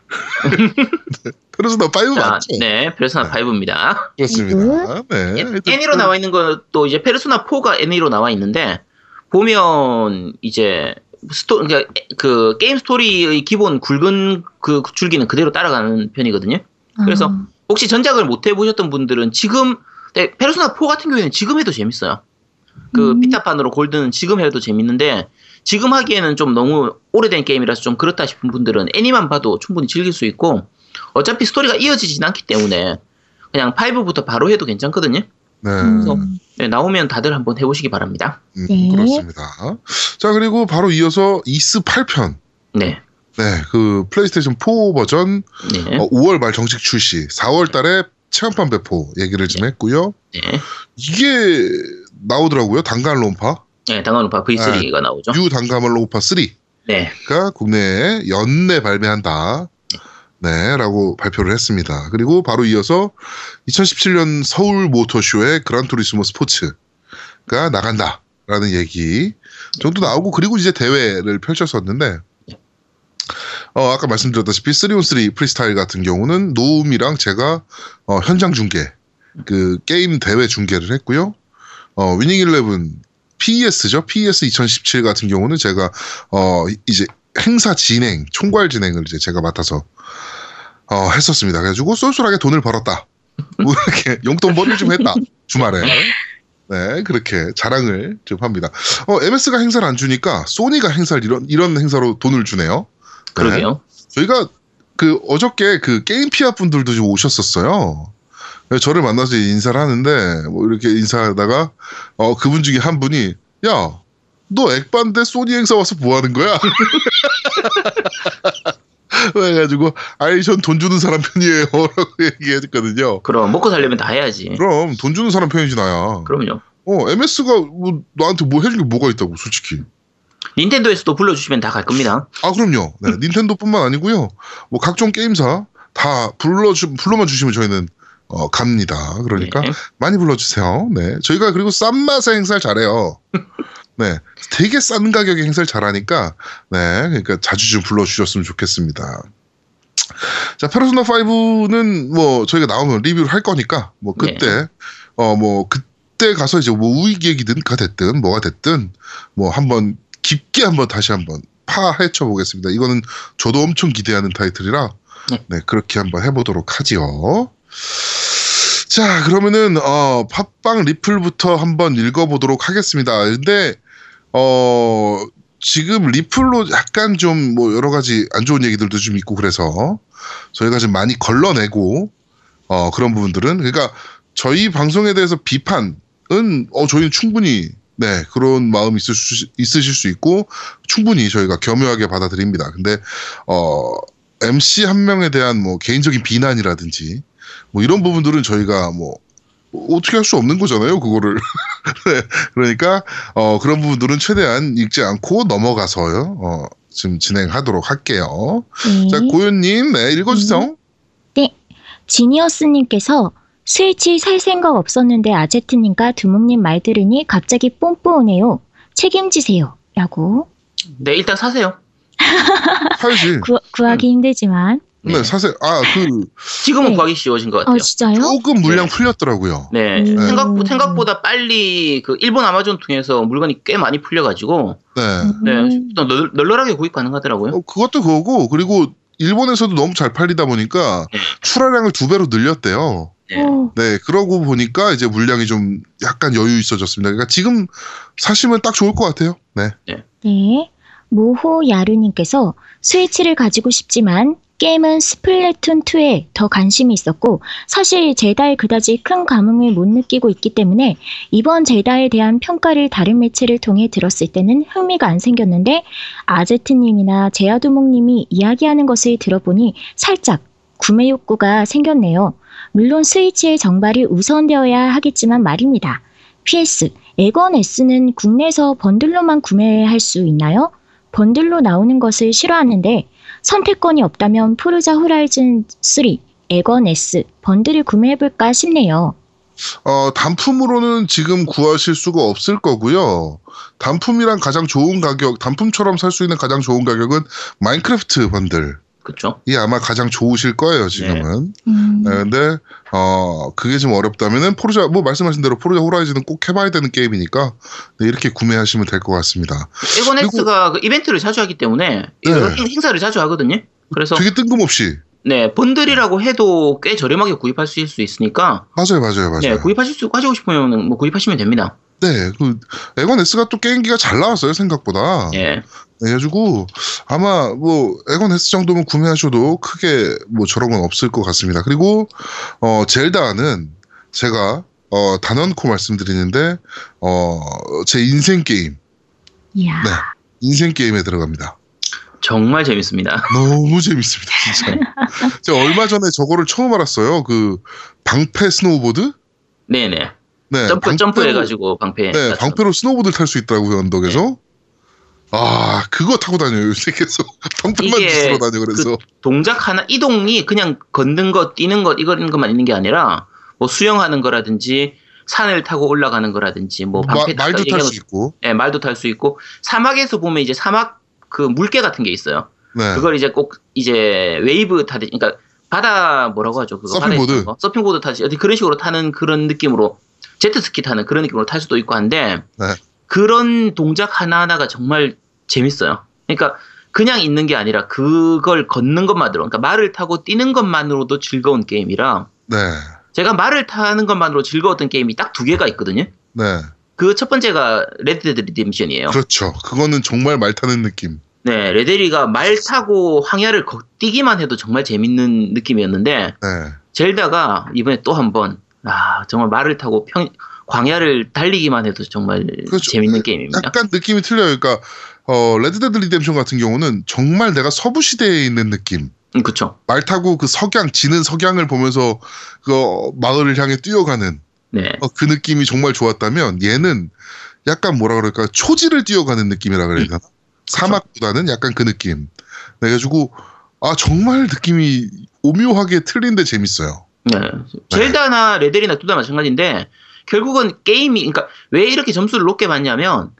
[SPEAKER 1] <laughs> 네, 페르소나 5
[SPEAKER 2] 자,
[SPEAKER 1] 맞죠?
[SPEAKER 2] 네, 페르소나
[SPEAKER 1] 네.
[SPEAKER 2] 5입니다.
[SPEAKER 1] 그렇습니다. 네. 하여튼
[SPEAKER 2] 애니로 나와 있는 것도 이제 페르소나 4가 애니로 나와 있는데 보면 이제 스토 그러니까 그 게임 스토리의 기본 굵은 그 줄기는 그대로 따라가는 편이거든요. 그래서
[SPEAKER 3] 아,
[SPEAKER 2] 혹시 전작을 못 해보셨던 분들은 지금 네, 페르소나 4 같은 경우에는 지금 해도 재밌어요. 그
[SPEAKER 3] 음.
[SPEAKER 2] 비타판으로 골든 지금 해도 재밌는데 지금 하기에는 좀 너무 오래된 게임이라서 좀 그렇다 싶은 분들은 애니만 봐도 충분히 즐길 수 있고 어차피 스토리가 이어지진 않기 때문에 그냥 5부터 바로 해도 괜찮거든요.
[SPEAKER 1] 네.
[SPEAKER 3] 음,
[SPEAKER 2] 네, 나오면 다들 한번 해보시기 바랍니다.
[SPEAKER 1] 음,
[SPEAKER 3] 네.
[SPEAKER 1] 그렇습니다. 자, 그리고 바로 이어서 이스 8편.
[SPEAKER 2] 네,
[SPEAKER 1] 네, 그 플레이스테이션 4 버전
[SPEAKER 2] 네,
[SPEAKER 1] 어, 5월 말 정식 출시, 4월 달에 체험판 배포 얘기를 좀 했고요.
[SPEAKER 2] 네.
[SPEAKER 1] 이게 나오더라고요. 단간론파,
[SPEAKER 2] 네, 당연히파 V3가 나오죠.
[SPEAKER 1] 유 단간론파 3가
[SPEAKER 2] 네,
[SPEAKER 1] 국내에 연내 발매한다. 네, 라고 발표를 했습니다. 그리고 바로 이어서 2017년 서울 모터쇼의 그란투리스모 스포츠가 나간다. 라는 얘기 정도 나오고, 그리고 이제 대회를 펼쳤었는데, 어, 아까 말씀드렸다시피 3on3 프리스타일 같은 경우는 노움이랑 제가 어, 현장 중계, 그 게임 대회 중계를 했고요. 어, 위닝 11 PES죠. PES 2017 같은 경우는 제가 어, 이제 행사 진행, 총괄 진행을 이제 제가 맡아서 어, 했었습니다. 그래가지고 쏠쏠하게 돈을 벌었다. 뭐 이렇게 <laughs> 용돈 벌이를 좀 했다. 주말에. 네, 네, 그렇게 자랑을 좀 합니다. 어, MS가 행사를 안 주니까 소니가 행사를 이런, 이런 행사로 돈을 주네요. 네.
[SPEAKER 2] 그러게요.
[SPEAKER 1] 저희가 그 어저께 그 게임 피아 분들도 좀 오셨었어요. 저를 만나서 인사를 하는데 뭐 이렇게 인사하다가 어 그분 중에 한 분이 야 너 액반대 소니 행사 와서 뭐 하는 거야? <laughs> 그래가지고 아이 전 돈 주는 사람 편이에요라고 <laughs> 얘기했거든요.
[SPEAKER 2] 그럼 먹고 살려면 다 해야지.
[SPEAKER 1] 그럼 돈 주는 사람 편이지 나야.
[SPEAKER 2] 그럼요.
[SPEAKER 1] 어 MS가 뭐 나한테 뭐 해준 게 뭐가 있다고 솔직히.
[SPEAKER 2] 닌텐도에서도 불러주시면 다 갈 겁니다.
[SPEAKER 1] 아 그럼요. 네, 닌텐도뿐만 아니고요. 뭐 각종 게임사 다 불러 주 불러만 주시면 저희는 어, 갑니다. 그러니까
[SPEAKER 2] 네.
[SPEAKER 1] 많이 불러주세요. 네, 저희가 그리고 싼 맛에 행사를 잘해요. <laughs> 네, 되게 싼 가격에 행사를 잘하니까 네, 그러니까 자주 좀 불러주셨으면 좋겠습니다. 자, 페르소나 5는 뭐 저희가 나오면 리뷰를 할 거니까 뭐 그때 어뭐 그때 가서 이제 뭐 우익 얘기든 가 됐든 뭐가 됐든 뭐 한번 깊게 한번 다시 한번 파헤쳐 보겠습니다. 이거는 저도 엄청 기대하는 타이틀이라
[SPEAKER 2] 네.
[SPEAKER 1] 네, 그렇게 한번 해보도록 하지요. 자, 그러면은 어 팟빵 리플부터 한번 읽어보도록 하겠습니다. 근데 어 지금 리플로 약간 좀 뭐 여러 가지 안 좋은 얘기들도 좀 있고 그래서 저희가 좀 많이 걸러내고 어 그런 부분들은 그러니까 저희 방송에 대해서 비판은 어 저희는 충분히 네 그런 마음 있을 수, 있으실 수 있고 충분히 저희가 겸허하게 받아들입니다. 근데 어 MC 한 명에 대한 뭐 개인적인 비난이라든지 뭐 이런 부분들은 저희가 뭐 어떻게 할 수 없는 거잖아요, 그거를. <laughs> 네, 그러니까 어 그런 부분들은 최대한 읽지 않고 넘어가서요. 어 지금 진행하도록 할게요.
[SPEAKER 3] 네.
[SPEAKER 1] 자, 고현님, 네, 읽어주세요.
[SPEAKER 3] 지니어스님께서 스위치 살 생각 없었는데 아제트님과 두목님 말 들으니 갑자기 뽐뿌 오네요. 책임지세요. 라고.
[SPEAKER 2] 네, 일단 사세요. <laughs>
[SPEAKER 1] 사야지.
[SPEAKER 3] 구, 구하기 힘들지만.
[SPEAKER 1] 네,
[SPEAKER 2] 네.
[SPEAKER 1] 사세요. 아, 그,
[SPEAKER 2] 지금은
[SPEAKER 3] 네.
[SPEAKER 2] 구하기 쉬워진 것 같아요.
[SPEAKER 3] 어, 진짜요?
[SPEAKER 1] 조금 물량
[SPEAKER 2] 네.
[SPEAKER 1] 풀렸더라고요.
[SPEAKER 2] 네,
[SPEAKER 3] 음.
[SPEAKER 2] 생각, 생각보다 빨리 그 일본 아마존 통해서 물건이 꽤 많이 풀려가지고
[SPEAKER 1] 네.
[SPEAKER 3] 음.
[SPEAKER 2] 네, 또 널, 널널하게 구입 가능하더라고요.
[SPEAKER 1] 어, 그것도 그거고, 그리고 일본에서도 너무 잘 팔리다 보니까
[SPEAKER 2] 네.
[SPEAKER 1] 출하량을 두 배로 늘렸대요.
[SPEAKER 2] 네.
[SPEAKER 3] 오,
[SPEAKER 1] 네, 그러고 보니까 이제 물량이 좀 약간 여유 있어졌습니다. 그러니까 지금 사시면 딱 좋을 것 같아요. 네.
[SPEAKER 3] 네. 모호 야르님께서 스위치를 가지고 싶지만 게임은 스플래툰 2에 더 관심이 있었고 사실 제다에 그다지 큰 감흥을 못 느끼고 있기 때문에 이번 제다에 대한 평가를 다른 매체를 통해 들었을 때는 흥미가 안 생겼는데 아제트님이나 제아두목님이 이야기하는 것을 들어보니 살짝 구매 욕구가 생겼네요. 물론 스위치의 정발이 우선되어야 하겠지만 말입니다. PS, 에건 S는 국내에서 번들로만 구매할 수 있나요? 번들로 나오는 것을 싫어하는데 선택권이 없다면 포르자 호라이즌 3, 에건 S 번들을 구매해볼까 싶네요.
[SPEAKER 1] 어, 단품으로는 지금 구하실 수가 없을 거고요. 단품이랑 가장 좋은 가격, 단품처럼 살 수 있는 가장 좋은 가격은 마인크래프트 번들 이
[SPEAKER 2] 그쵸?
[SPEAKER 1] 아마 가장 좋으실 거예요, 지금은.
[SPEAKER 3] 음,
[SPEAKER 1] 네, 근데 어 그게 좀 어렵다면은 포르자 뭐 말씀하신 대로 포르자 호라이즌은 꼭 해봐야 되는 게임이니까 네, 이렇게 구매하시면 될 것 같습니다.
[SPEAKER 2] 에고넥스가 그 이벤트를 자주 하기 때문에
[SPEAKER 1] 네.
[SPEAKER 2] 행- 행사를 자주 하거든요. 그래서
[SPEAKER 1] 되게 뜬금없이
[SPEAKER 2] 네 번들이라고 해도 꽤 저렴하게 구입할 수 있을 수 있으니까
[SPEAKER 1] 맞아요, 맞아요, 맞아요.
[SPEAKER 2] 네 구입하실 수 가지고 싶으면 뭐 구입하시면 됩니다.
[SPEAKER 1] 네, 그 에건 S가 또 게임기가 잘 나왔어요 생각보다.
[SPEAKER 2] 예.
[SPEAKER 1] 그래가지고 아마 뭐 에건 S 정도면 구매하셔도 크게 뭐 저런 건 없을 것 같습니다. 그리고 어 젤다는 제가 어 단언코 말씀드리는데 어제 인생 게임,
[SPEAKER 3] 이야.
[SPEAKER 1] 네. 인생 게임에 들어갑니다.
[SPEAKER 2] 정말 재밌습니다.
[SPEAKER 1] 너무 재밌습니다, 진짜. <laughs> 제가 얼마 전에 저거를 처음 알았어요. 그 방패 스노우보드?
[SPEAKER 2] 네네.
[SPEAKER 1] 네,
[SPEAKER 2] 점프
[SPEAKER 1] 방패로-
[SPEAKER 2] 점프해가지고 방패.
[SPEAKER 1] 네, 방패로 스노우보드를 탈 수 있더라고요 언덕에서. 아, 그거 타고 다녀요 요새 계속 <laughs>
[SPEAKER 2] 이게
[SPEAKER 1] 줏으러 다녀 그래서.
[SPEAKER 2] 동작 하나 이동이 그냥 걷는 것, 뛰는 것 이런 것만 있는 게 아니라 뭐 수영하는 거라든지 산을 타고 올라가는 거라든지 뭐
[SPEAKER 1] 마-
[SPEAKER 2] 방패
[SPEAKER 1] 말도 탈 수 있고.
[SPEAKER 2] 예, 말도 탈 수 있고 사막에서 보면 이제 사막 그 물개 같은 게 있어요.
[SPEAKER 1] 네.
[SPEAKER 2] 그걸 이제 꼭 이제 웨이브 타듯 그러니까 바다 뭐라고 하죠? 그거
[SPEAKER 1] 서핑보드.
[SPEAKER 2] 서핑보드 타듯이 어디 그런 식으로 타는 그런 느낌으로 제트스키 타는 그런 느낌으로 탈 수도 있고 한데
[SPEAKER 1] 네.
[SPEAKER 2] 그런 동작 하나하나가 정말 재밌어요. 그러니까 그냥 있는 게 아니라 그걸 걷는 것만으로 그러니까 말을 타고 뛰는 것만으로도 즐거운 게임이라
[SPEAKER 1] 네.
[SPEAKER 2] 제가 말을 타는 것만으로 즐거웠던 게임이 딱 두 개가 있거든요.
[SPEAKER 1] 네.
[SPEAKER 2] 그 첫 번째가 Red Dead Redemption이에요.
[SPEAKER 1] 그렇죠. 그거는 정말 말 타는 느낌.
[SPEAKER 2] 네, 레데리가 말 타고 황야를 걷뛰기만 해도 정말 재밌는 느낌이었는데
[SPEAKER 1] 네.
[SPEAKER 2] 젤다가 이번에 또 한번 아, 정말 말을 타고 평, 광야를 달리기만 해도 정말
[SPEAKER 1] 그렇죠.
[SPEAKER 2] 재밌는 게임입니다.
[SPEAKER 1] 약간 느낌이 틀려요. 그러니까 어, Red Dead Redemption 같은 경우는 정말 내가 서부 시대에 있는 느낌.
[SPEAKER 2] 음, 그쵸.
[SPEAKER 1] 말 타고 그 석양 지는 석양을 보면서 그 마을을 향해 뛰어가는
[SPEAKER 2] 네.
[SPEAKER 1] 어, 그 느낌이 정말 좋았다면 얘는 약간 뭐라 그럴까 초지를 뛰어가는 느낌이라 그래야 되나? 사막보다는 약간 그 느낌. 그래가지고 아 정말 느낌이 오묘하게 틀린데 재밌어요.
[SPEAKER 2] 네. 젤다나 레데리나 둘 다 마찬가지인데 결국은 게임이 그러니까 왜 이렇게 점수를 높게 받냐면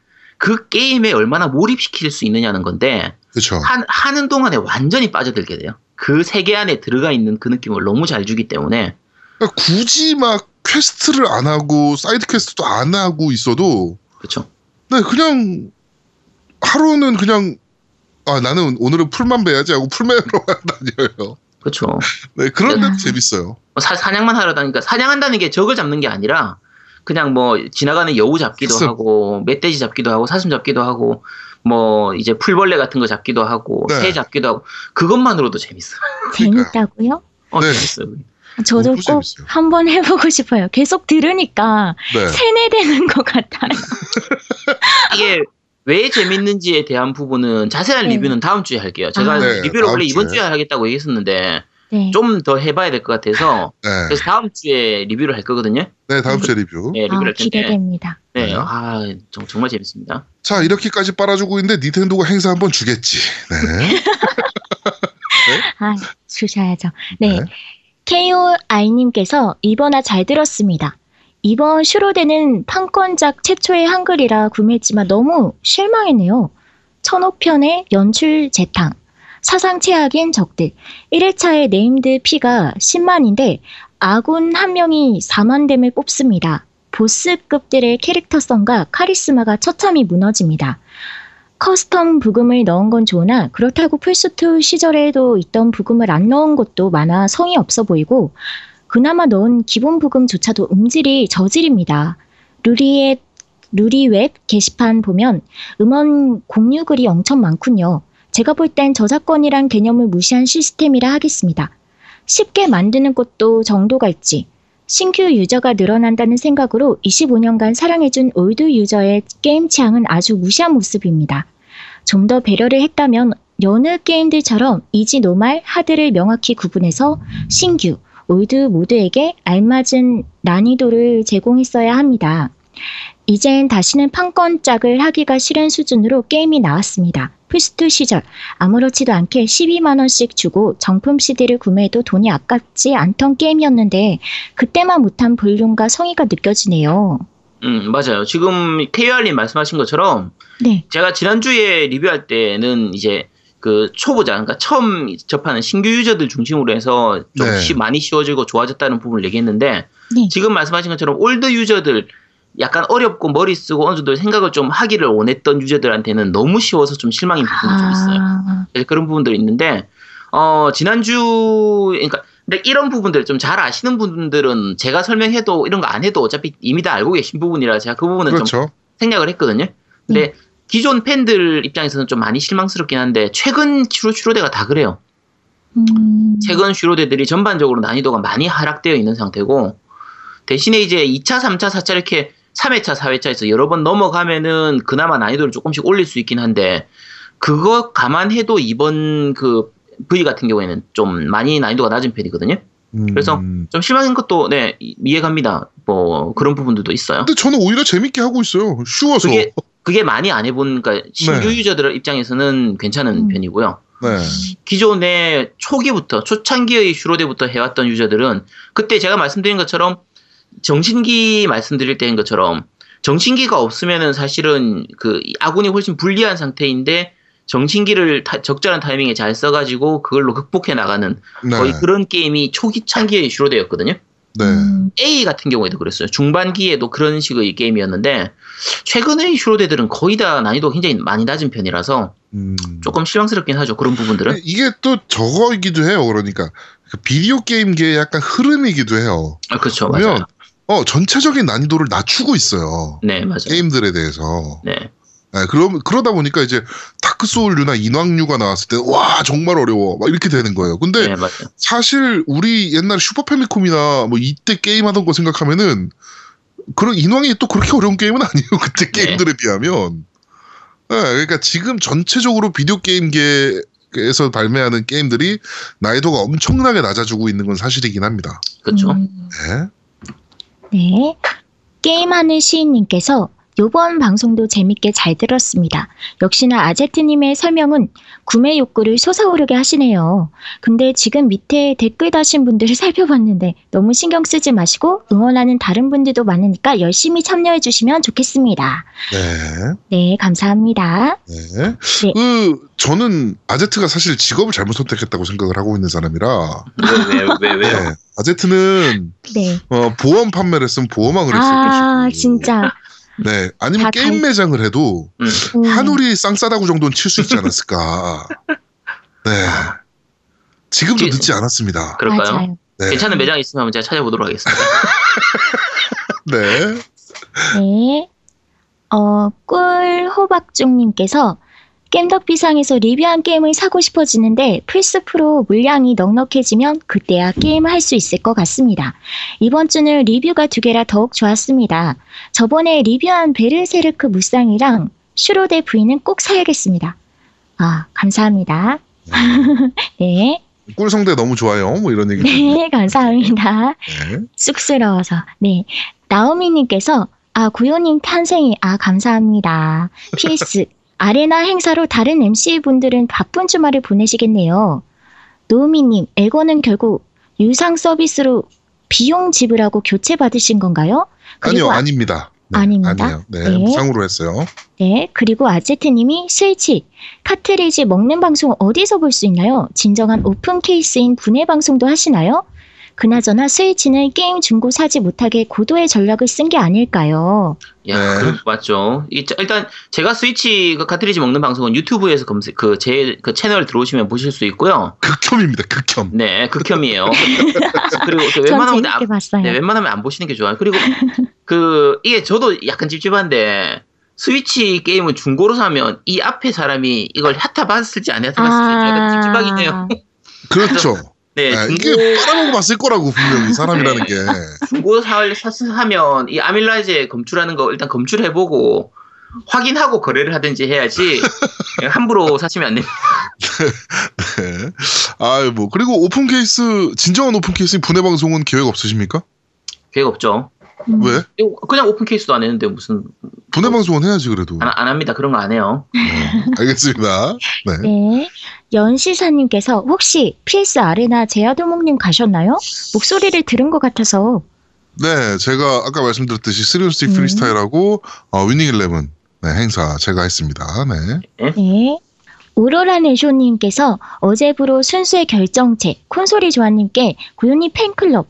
[SPEAKER 2] 그 게임에 얼마나 몰입시킬 수 있느냐는 건데
[SPEAKER 1] 그렇죠.
[SPEAKER 2] 한, 하는 동안에 완전히 빠져들게 돼요. 그 세계 안에 들어가 있는 그 느낌을 너무 잘 주기 때문에
[SPEAKER 1] 그러니까 굳이 막 퀘스트를 안 하고 사이드 퀘스트도 안 하고 있어도
[SPEAKER 2] 그렇죠.
[SPEAKER 1] 네 그냥 하루는 그냥 아 나는 오늘은 풀만 베야지 하고 풀 베러 <laughs> 다녀요.
[SPEAKER 2] 그렇죠.
[SPEAKER 1] 네 그런데도
[SPEAKER 3] 음.
[SPEAKER 1] 재밌어요.
[SPEAKER 2] 뭐 사, 사냥만 하러 다니까 사냥한다는 게 적을 잡는 게 아니라 그냥 뭐 지나가는 여우 잡기도
[SPEAKER 1] 습.
[SPEAKER 2] 하고 멧돼지 잡기도 하고 사슴 잡기도 하고 뭐 이제 풀벌레 같은 거 잡기도 하고
[SPEAKER 1] 네.
[SPEAKER 2] 새 잡기도 하고 그것만으로도 재밌어요. <laughs>
[SPEAKER 3] 재밌다고요?
[SPEAKER 2] 어,
[SPEAKER 1] 네.
[SPEAKER 2] 재밌어요.
[SPEAKER 3] 저도 꼭
[SPEAKER 1] 재밌어요.
[SPEAKER 3] 한번 해보고 싶어요. 계속 들으니까
[SPEAKER 1] 네.
[SPEAKER 3] 세뇌되는 것 같아요. <laughs>
[SPEAKER 2] 이게 왜 재밌는지에 대한 부분은 자세한
[SPEAKER 3] 네.
[SPEAKER 2] 리뷰는 다음 주에 할게요. 제가
[SPEAKER 3] 아.
[SPEAKER 1] 네,
[SPEAKER 2] 리뷰를 원래 이번
[SPEAKER 1] 주에.
[SPEAKER 2] 주에 하겠다고 얘기했었는데
[SPEAKER 3] 네.
[SPEAKER 2] 좀 더 해봐야 될 것 같아서
[SPEAKER 1] 네.
[SPEAKER 2] 그래서 다음 주에 리뷰를 할 거거든요.
[SPEAKER 1] 네 다음 주에 리뷰.
[SPEAKER 2] 네, 리뷰를
[SPEAKER 3] 아,
[SPEAKER 2] 할 텐데.
[SPEAKER 3] 기대됩니다.
[SPEAKER 2] 네,
[SPEAKER 1] 네.
[SPEAKER 2] 아 정- 정말 재밌습니다.
[SPEAKER 1] 자 이렇게까지 빨아주고 있는데 닌텐도가 행사 한번 주겠지. <laughs> 네.
[SPEAKER 3] 아, 주셔야죠. 네.
[SPEAKER 1] 네.
[SPEAKER 3] KOI님께서 이번화 잘 들었습니다. 이번 슈로데는 판권작 최초의 한글이라 구매했지만 너무 실망했네요. 천옥편의 연출 재탕, 사상 최악인 적들, 1회차의 named 피가 10만인데 아군 한 명이 4만 댐을 뽑습니다. 보스급들의 캐릭터성과 카리스마가 처참히 무너집니다. custom 브금을 넣은 건 좋으나 그렇다고 플스2 시절에도 있던 브금을 안 넣은 것도 많아 성의 없어 보이고 그나마 넣은 기본 브금조차도 음질이 저질입니다. 루리의 루리 웹 게시판 보면 음원 공유 글이 엄청 많군요. 제가 볼 땐 저작권이란 개념을 무시한 시스템이라 하겠습니다. 쉽게 만드는 것도 정도가 있지. 신규 유저가 늘어난다는 생각으로 25년간 사랑해준 old 유저의 게임 취향은 아주 무시한 모습입니다. 좀 더 배려를 했다면 여느 게임들처럼 easy normal hard를 명확히 구분해서 신규, old 모두에게 알맞은 난이도를 제공했어야 합니다. 이젠 다시는 판권작을 하기가 싫은 수준으로 게임이 나왔습니다. 플스2 시절 아무렇지도 않게 12만원씩 주고 정품 CD를 구매해도 돈이 아깝지 않던 게임이었는데 그때만 못한 볼륨과 성의가 느껴지네요.
[SPEAKER 2] 음 맞아요. 지금 KR님 말씀하신 것처럼
[SPEAKER 3] 네,
[SPEAKER 2] 제가 지난주에 리뷰할 때는 이제 그 초보자, 그러니까 처음 접하는 신규 유저들 중심으로 해서 좀
[SPEAKER 1] 네.
[SPEAKER 2] 쉬- 많이 쉬워지고 좋아졌다는 부분을 얘기했는데
[SPEAKER 3] 네.
[SPEAKER 2] 지금 말씀하신 것처럼 old 유저들 약간 어렵고 머리 쓰고 어느 정도 생각을 좀 하기를 원했던 유저들한테는 너무 쉬워서 좀 실망인 부분이 좀 있어요.
[SPEAKER 3] 아,
[SPEAKER 2] 그래서 그런 부분들이 있는데 어 지난주 그러니까 근데 이런 부분들 좀 잘 아시는 분들은 제가 설명해도 이런 거 안 해도 어차피 이미 다 알고 계신 부분이라 제가 그 부분은 좀
[SPEAKER 1] 그렇죠.
[SPEAKER 2] 생략을 했거든요. 근데 기존 팬들 입장에서는 좀 많이 실망스럽긴 한데 최근 슈로 슈로데가 다 그래요.
[SPEAKER 3] 음,
[SPEAKER 2] 최근 슈로데들이 전반적으로 난이도가 많이 하락되어 있는 상태고 대신에 이제 2차, 3차, 4차 이렇게 3회차, 4회차에서 여러 번 넘어가면은 그나마 난이도를 조금씩 올릴 수 있긴 한데 그거 감안해도 이번 그 V 같은 경우에는 좀 많이 난이도가 낮은 편이거든요.
[SPEAKER 1] 음.
[SPEAKER 2] 그래서 좀 실망한 것도 네 이- 이해갑니다. 뭐 그런 부분들도 있어요.
[SPEAKER 1] 근데 저는 오히려 재밌게 하고 있어요. 쉬워서.
[SPEAKER 2] 그게 그게 많이 안 해본 그러니까 신규
[SPEAKER 1] 네.
[SPEAKER 2] 유저들 입장에서는 괜찮은
[SPEAKER 3] 음.
[SPEAKER 2] 편이고요.
[SPEAKER 1] 네.
[SPEAKER 2] 기존에 초기부터 초창기의 슈로데부터 해왔던 유저들은 그때 제가 말씀드린 것처럼 정신기 말씀드릴 때인 것처럼 정신기가 없으면은 사실은 그 아군이 훨씬 불리한 상태인데 정신기를 타- 적절한 타이밍에 잘 써가지고 그걸로 극복해 나가는
[SPEAKER 1] 네.
[SPEAKER 2] 거의 그런 게임이 초기 창기의 슈로데였거든요.
[SPEAKER 1] 네.
[SPEAKER 3] 음,
[SPEAKER 2] A 같은 경우에도 그랬어요. 중반기에도 그런 식의 게임이었는데 최근의 슈로데들은 거의 다 난이도가 굉장히 많이 낮은 편이라서
[SPEAKER 1] 음.
[SPEAKER 2] 조금 실망스럽긴 하죠. 그런 부분들은.
[SPEAKER 1] 이게 또 저거이기도 해요. 그러니까 그 비디오 게임계의 약간 흐름이기도 해요.
[SPEAKER 2] 아, 그렇죠.
[SPEAKER 1] 보면
[SPEAKER 2] 맞아요.
[SPEAKER 1] 어, 전체적인 난이도를 낮추고 있어요.
[SPEAKER 2] 네, 맞아요.
[SPEAKER 1] 게임들에 대해서.
[SPEAKER 2] 네.
[SPEAKER 1] 네, 그럼, 그러다 보니까 이제 다크 소울류나 인왕류가 나왔을 때, 와, 정말 어려워. 막 이렇게 되는 거예요. 근데
[SPEAKER 2] 네, 맞아요.
[SPEAKER 1] 사실 우리 옛날 슈퍼 패미콤이나 뭐 이때 게임하던 거 생각하면은 그런 인왕이 또 그렇게 어려운 게임은 아니에요. <laughs> 그때
[SPEAKER 2] 네.
[SPEAKER 1] 게임들에 비하면. 네, 그러니까 지금 전체적으로 비디오 게임계에서 발매하는 게임들이 난이도가 엄청나게 낮아지고 있는 건 사실이긴 합니다.
[SPEAKER 2] 그렇죠.
[SPEAKER 3] 음,
[SPEAKER 1] 네.
[SPEAKER 3] 네. 게임하는 시인님께서 요번 방송도 재밌게 잘 들었습니다. 역시나 아제트님의 설명은 구매 욕구를 솟아오르게 하시네요. 근데 지금 밑에 댓글 다신 분들을 <laughs> 살펴봤는데 너무 신경 쓰지 마시고 응원하는 다른 분들도 많으니까 열심히 참여해 주시면 좋겠습니다.
[SPEAKER 1] 네.
[SPEAKER 3] 네, 감사합니다.
[SPEAKER 1] 네. 그 저는 아제트가 사실 직업을 잘못 선택했다고 생각을 하고 있는 사람이라
[SPEAKER 2] 왜, 왜, 왜, 왜요?
[SPEAKER 1] 네. 아제트는
[SPEAKER 3] 네.
[SPEAKER 1] 어, 보험 판매를 했으면 보험왕을 했을
[SPEAKER 3] 아,
[SPEAKER 1] 것이고
[SPEAKER 3] 진짜.
[SPEAKER 1] 네. 아니면
[SPEAKER 3] 다
[SPEAKER 1] 게임
[SPEAKER 3] 갈-
[SPEAKER 1] 매장을 해도
[SPEAKER 2] 음.
[SPEAKER 3] 음,
[SPEAKER 1] 한우리 쌍싸다구 정도는 칠 수 있지 않았을까. <laughs> 네. 지금도
[SPEAKER 2] 지-
[SPEAKER 1] 늦지 않았습니다.
[SPEAKER 2] 그럴까요?
[SPEAKER 1] 네.
[SPEAKER 2] 괜찮은 매장 있으면 제가 찾아보도록 하겠습니다. <laughs>
[SPEAKER 1] 네.
[SPEAKER 3] 네. 어, 꿀호박중님께서 겜덕비상에서 리뷰한 게임을 사고 싶어지는데 플스 프로 물량이 넉넉해지면 그때야 게임을 할 수 있을 것 같습니다. 이번 주는 리뷰가 두 개라 더욱 좋았습니다. 저번에 리뷰한 베르세르크 무쌍이랑 슈로데 V는 꼭 사야겠습니다. 아, 감사합니다. <laughs> 네.
[SPEAKER 1] 꿀성대 너무 좋아요. 뭐 이런 얘기.
[SPEAKER 3] 네, 감사합니다.
[SPEAKER 1] 네.
[SPEAKER 3] 쑥스러워서. 네. 나오미님께서, 아, 구요님 탄생이, 아, 감사합니다. PS, 아레나 행사로 다른 MC분들은 바쁜 주말을 보내시겠네요. 노우미님, 에고는 결국 유상 서비스로 비용 지불하고 교체 받으신 건가요?
[SPEAKER 1] 아니요,
[SPEAKER 3] 아-
[SPEAKER 1] 아닙니다. 네,
[SPEAKER 3] 아닙니다.
[SPEAKER 1] 아니에요. 네,
[SPEAKER 3] 네.
[SPEAKER 1] 무상으로 했어요.
[SPEAKER 3] 네, 그리고 아제트님이 스위치, 카트리지 먹는 방송 어디서 볼 수 있나요? 진정한 open case인 분해 방송도 하시나요? 그나저나 스위치는 게임 중고 사지 못하게 고도의 전략을 쓴 게 아닐까요?
[SPEAKER 2] 야,
[SPEAKER 1] 네.
[SPEAKER 2] 거 맞죠. 일단 제가 스위치 그 카트리지 먹는 방송은 유튜브에서 검색 그제그 채널 들어오시면 보실 수 있고요.
[SPEAKER 1] 극혐입니다. 극혐.
[SPEAKER 2] 네, 극혐이에요. <laughs> 그리고
[SPEAKER 3] 그전
[SPEAKER 2] 웬만하면 안,
[SPEAKER 3] 봤어요.
[SPEAKER 2] 네, 웬만하면 안 보시는 게 좋아요. 그리고 그 이게 저도 약간 찝찝한데 스위치 게임을 중고로 사면 이 앞에 사람이 이걸 핫타 봤을지 안 핫타 봤을지 약간 찝찝하긴 해요.
[SPEAKER 1] 그렇죠.
[SPEAKER 2] 네,
[SPEAKER 1] 네,
[SPEAKER 2] 중고
[SPEAKER 1] 이게 빨아먹어 봤을 거라고 분명히 <laughs> 사람이라는 게.
[SPEAKER 2] 중고 사, 사, 하면 이 아밀라아제 검출하는 거 일단 검출해보고 확인하고 거래를 하든지 해야지 그냥 <laughs> 함부로 사시면 안 됩니다.
[SPEAKER 1] 네. 아, 뭐 그리고 open case 진정한 open case 분해 방송은 계획 없으십니까?
[SPEAKER 2] 계획 없죠.
[SPEAKER 3] 음,
[SPEAKER 1] 왜?
[SPEAKER 2] 그냥 open case도 안 했는데 무슨
[SPEAKER 1] 분해 방송은 해야지 그래도.
[SPEAKER 2] 안, 안 합니다. 그런 거 안 해요.
[SPEAKER 1] 네, 알겠습니다. <laughs> 네.
[SPEAKER 3] 네. 연시사님께서 혹시 PS 아레나 제야도목님 가셨나요? 목소리를 들은 것 같아서.
[SPEAKER 1] 네, 제가 아까 말씀드렸듯이 스리온스틱
[SPEAKER 3] 음.
[SPEAKER 1] 프리스타일하고 어, 위닝 일레븐 네, 행사 제가 했습니다. 네.
[SPEAKER 3] 네. 오로라 네쇼님께서 어제부로 순수의 결정체 콘솔이 조아님께 고요님 팬클럽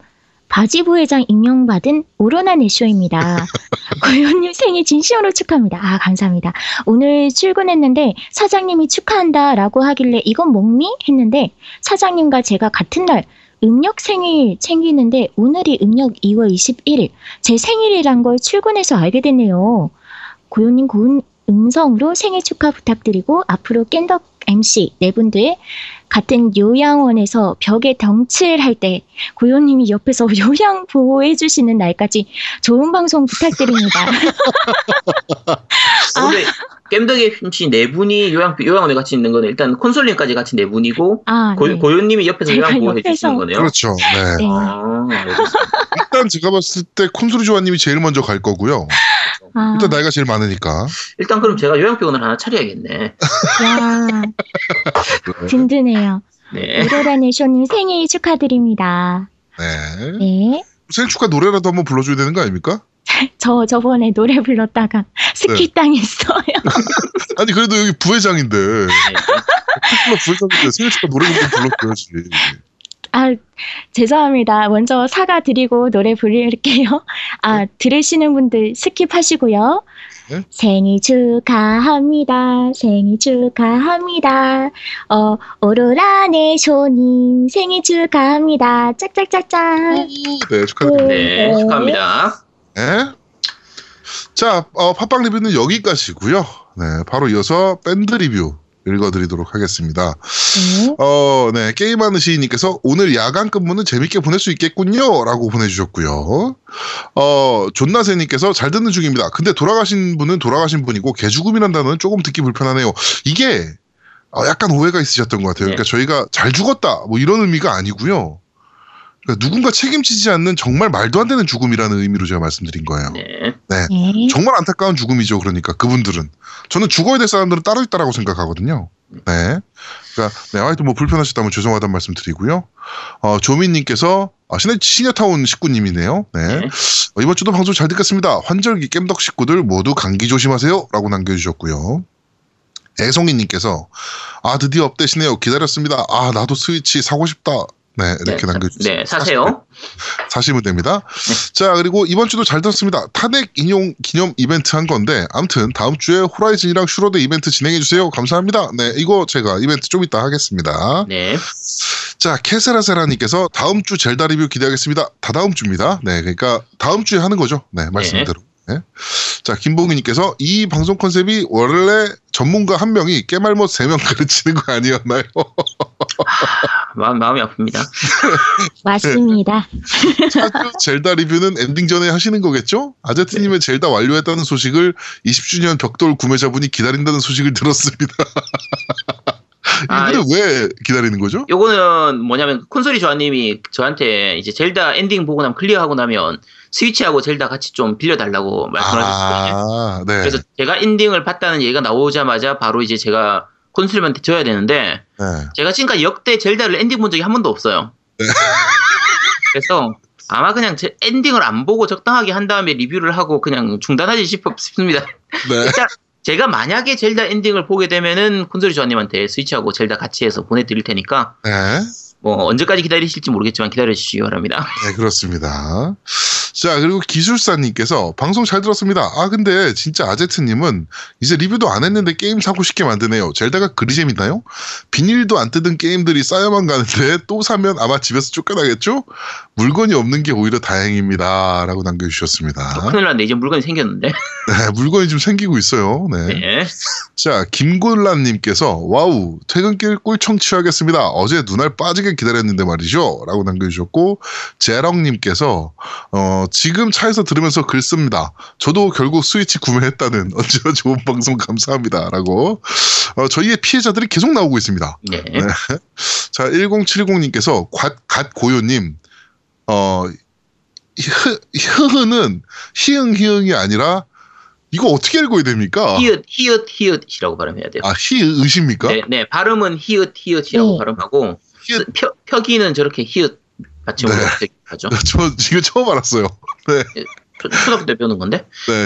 [SPEAKER 3] 바지 부회장 임명받은 오로라 네쇼입니다. 고요님 생일 진심으로 축하합니다. 아 감사합니다. 오늘 출근했는데 사장님이 축하한다 라고 하길래 이건 뭐니 했는데 사장님과 제가 같은 날 음력 생일 챙기는데 오늘이 음력 2월 21일 제 생일이란 걸 출근해서 알게 됐네요. 고요님 고운 음성으로 생일 축하 부탁드리고 앞으로 깬덕 MC 네 분들 같은 요양원에서 벽에 덩칠할 때 고요님이 옆에서 <laughs> 요양 보호해 주시는 날까지 좋은 방송 부탁드립니다. 아. <laughs>
[SPEAKER 2] 근데 겜덕의 MC 네 분이 요양 요양원에 같이 있는 거는 일단 콘솔님까지 같이 네 분이고
[SPEAKER 3] 아,
[SPEAKER 2] 고,
[SPEAKER 3] 네.
[SPEAKER 2] 고 요님이 옆에서
[SPEAKER 3] 제가
[SPEAKER 2] 요양 보호해
[SPEAKER 3] 옆에서.
[SPEAKER 2] 주시는 거네요.
[SPEAKER 1] 그렇죠. 네.
[SPEAKER 3] 네.
[SPEAKER 2] 아.
[SPEAKER 1] 일단 제가 봤을 때 콘솔이 조아님이 제일 먼저 갈 거고요.
[SPEAKER 3] 아,
[SPEAKER 1] 일단 나이가 제일 많으니까.
[SPEAKER 2] 일단 그럼 제가 요양병원을 하나 차려야겠네.
[SPEAKER 3] 야, 든든해요.
[SPEAKER 2] 네.
[SPEAKER 3] 오로라 네쇼님 생일 축하드립니다.
[SPEAKER 1] 네.
[SPEAKER 3] 네.
[SPEAKER 1] 생일 축하 노래라도 한번 불러줘야 되는 거 아닙니까? <laughs>
[SPEAKER 3] 저 저번에 노래 불렀다가 스키 당했어요. <laughs>
[SPEAKER 1] 아니 그래도 여기 부회장인데
[SPEAKER 2] 네. <laughs>
[SPEAKER 1] 부회장인데 생일 축하 노래 좀 불러줘야지.
[SPEAKER 3] 아, 죄송합니다. 먼저 사과드리고 노래 부를게요. 아, 들으시는 분들 스킵하시고요.
[SPEAKER 1] 네?
[SPEAKER 3] 생일 축하합니다. 생일 축하합니다. 어, 오로라네 쇼님 생일 축하합니다. 짝짝짝짝.
[SPEAKER 1] 네, 축하드립니다.
[SPEAKER 2] 네,
[SPEAKER 3] 네.
[SPEAKER 2] 축하합니다.
[SPEAKER 1] 네. 자, 어, 팟빵 리뷰는 여기까지고요. 네, 바로 이어서 밴드 리뷰 읽어드리도록 하겠습니다.
[SPEAKER 3] 네.
[SPEAKER 1] 어, 네, 게임하는 시인님께서 오늘 야간 근무는 재밌게 보낼 수 있겠군요. 라고 보내주셨고요. 어, 존나세님께서 잘 듣는 중입니다. 근데 돌아가신 분은 돌아가신 분이고, 개죽음이란 단어는 조금 듣기 불편하네요. 이게, 어, 약간 오해가 있으셨던 것 같아요.
[SPEAKER 2] 네.
[SPEAKER 1] 그러니까 저희가 잘 죽었다. 뭐 이런 의미가 아니고요. 그러니까 누군가 책임지지 않는 정말 말도 안 되는 죽음이라는 의미로 제가 말씀드린 거예요.
[SPEAKER 2] 네.
[SPEAKER 3] 네.
[SPEAKER 1] 정말 안타까운 죽음이죠. 그러니까 그분들은 저는 죽어야 될 사람들은 따로 있다라고 생각하거든요. 네. 그러니까 네, 하여튼 뭐 불편하셨다면 죄송하다는 말씀 드리고요. 어, 조민님께서 아, 시네, 시녀타운 식구님이네요. 네.
[SPEAKER 2] 네.
[SPEAKER 1] 어, 이번 주도 방송 잘 듣겠습니다. 환절기 겜덕 식구들 모두 감기 조심하세요.라고 남겨주셨고요. 애송이님께서 아 드디어 업뎃이네요. 기다렸습니다. 아 나도 스위치 사고 싶다. 네 이렇게
[SPEAKER 2] 네,
[SPEAKER 1] 남겨주셨어요.
[SPEAKER 2] 네, 사세요.
[SPEAKER 1] 사시면 됩니다. 자, 그리고 이번 주도 잘 들었습니다. 탄핵 인용 기념 이벤트 한 건데, 아무튼 다음 주에 호라이즌이랑 슈로데 이벤트 진행해 주세요. 감사합니다. 네, 이거 제가 이벤트 좀 이따 하겠습니다.
[SPEAKER 2] 네.
[SPEAKER 1] 자, 캐세라세라님께서 다음 주 젤다 리뷰 기대하겠습니다. 다다음 주입니다. 네, 그러니까 다음 주에 하는 거죠. 네, 말씀대로. 네. 자, 김봉희님께서 이 방송 컨셉이 원래 전문가 한 명이 깨말못 세 명 <laughs> 가르치는 거 아니었나요? <laughs> <laughs>
[SPEAKER 2] 마음, 마음이 아픕니다. <laughs>
[SPEAKER 3] 맞습니다.
[SPEAKER 1] 젤다 리뷰는 엔딩 전에 하시는 거겠죠? 아제트님의 젤다 완료했다는 소식을 20주년 벽돌 구매자분이 기다린다는 소식을 들었습니다. <laughs>
[SPEAKER 2] 아,
[SPEAKER 1] 이분은 왜 기다리는 거죠?
[SPEAKER 2] 요거는 뭐냐면 콘솔이 조아님이 저한테 이제 젤다 엔딩 보고 나면 클리어하고 나면 스위치하고 젤다 같이 좀 빌려달라고 말씀하셨거든요.
[SPEAKER 1] 아, 네.
[SPEAKER 2] 그래서 제가 엔딩을 봤다는 얘기가 나오자마자 바로 이제 제가 콘솔한테 줘야 되는데
[SPEAKER 1] 네.
[SPEAKER 2] 제가 지금까지 역대 젤다를 엔딩 본 적이 한 번도 없어요. <laughs> 그래서 아마 그냥 제 엔딩을 안 보고 적당하게 한 다음에 리뷰를 하고 그냥 중단하지 싶- 싶습니다.
[SPEAKER 1] 네. <laughs>
[SPEAKER 2] 일단 제가 만약에 젤다 엔딩을 보게 되면은 콘솔이 조아님한테 스위치하고 젤다 같이 해서 보내드릴 테니까
[SPEAKER 1] 네.
[SPEAKER 2] 뭐 언제까지 기다리실지 모르겠지만 기다려 주시기 바랍니다.
[SPEAKER 1] 네, 그렇습니다. 자, 그리고 기술사님께서 방송 잘 들었습니다. 아, 근데 진짜 아제트님은 이제 리뷰도 안 했는데 게임 사고 싶게 만드네요. 젤다가 그리 재밌나요? 비닐도 안 뜯은 게임들이 쌓여만 가는데 <laughs> 또 사면 아마 집에서 쫓겨나겠죠? 물건이 없는 게 오히려 다행입니다. 라고 남겨주셨습니다.
[SPEAKER 2] 큰일 났네. 이제 물건이 생겼는데. <laughs>
[SPEAKER 1] 네, 물건이 좀 생기고 있어요. 네.
[SPEAKER 2] 네.
[SPEAKER 1] 자, 김곤란님께서 와우 퇴근길 꿀 청취하겠습니다. 어제 눈알 빠지게 기다렸는데 말이죠. 라고 남겨주셨고 재렁님께서 어, 지금 차에서 들으면서 글 씁니다. 저도 결국 스위치 구매했다는 <laughs> 언제나 좋은 방송 감사합니다. 라고 어, 저희의 피해자들이 계속 나오고 있습니다.
[SPEAKER 2] 네.
[SPEAKER 1] 네. <laughs> 자, 1070님께서 갓고요님 어, 흐, 흐흐는 희응 희응이 아니라 이거 어떻게 읽어야 됩니까?
[SPEAKER 2] 히읗, 히읗, 히읗이라고 발음해야 돼요.
[SPEAKER 1] 아, 희의십니까?
[SPEAKER 2] 네, 네. 발음은 히읗, 히읗이라고
[SPEAKER 3] 네.
[SPEAKER 2] 발음하고,
[SPEAKER 1] 히읗.
[SPEAKER 2] 표, 표기는 저렇게 히읗 받침으로
[SPEAKER 1] 네.
[SPEAKER 2] 하죠.
[SPEAKER 1] 저 이거 처음 알았어요. <laughs> 네,
[SPEAKER 2] 초- 초등학교 때 배우는 건데.
[SPEAKER 1] 네,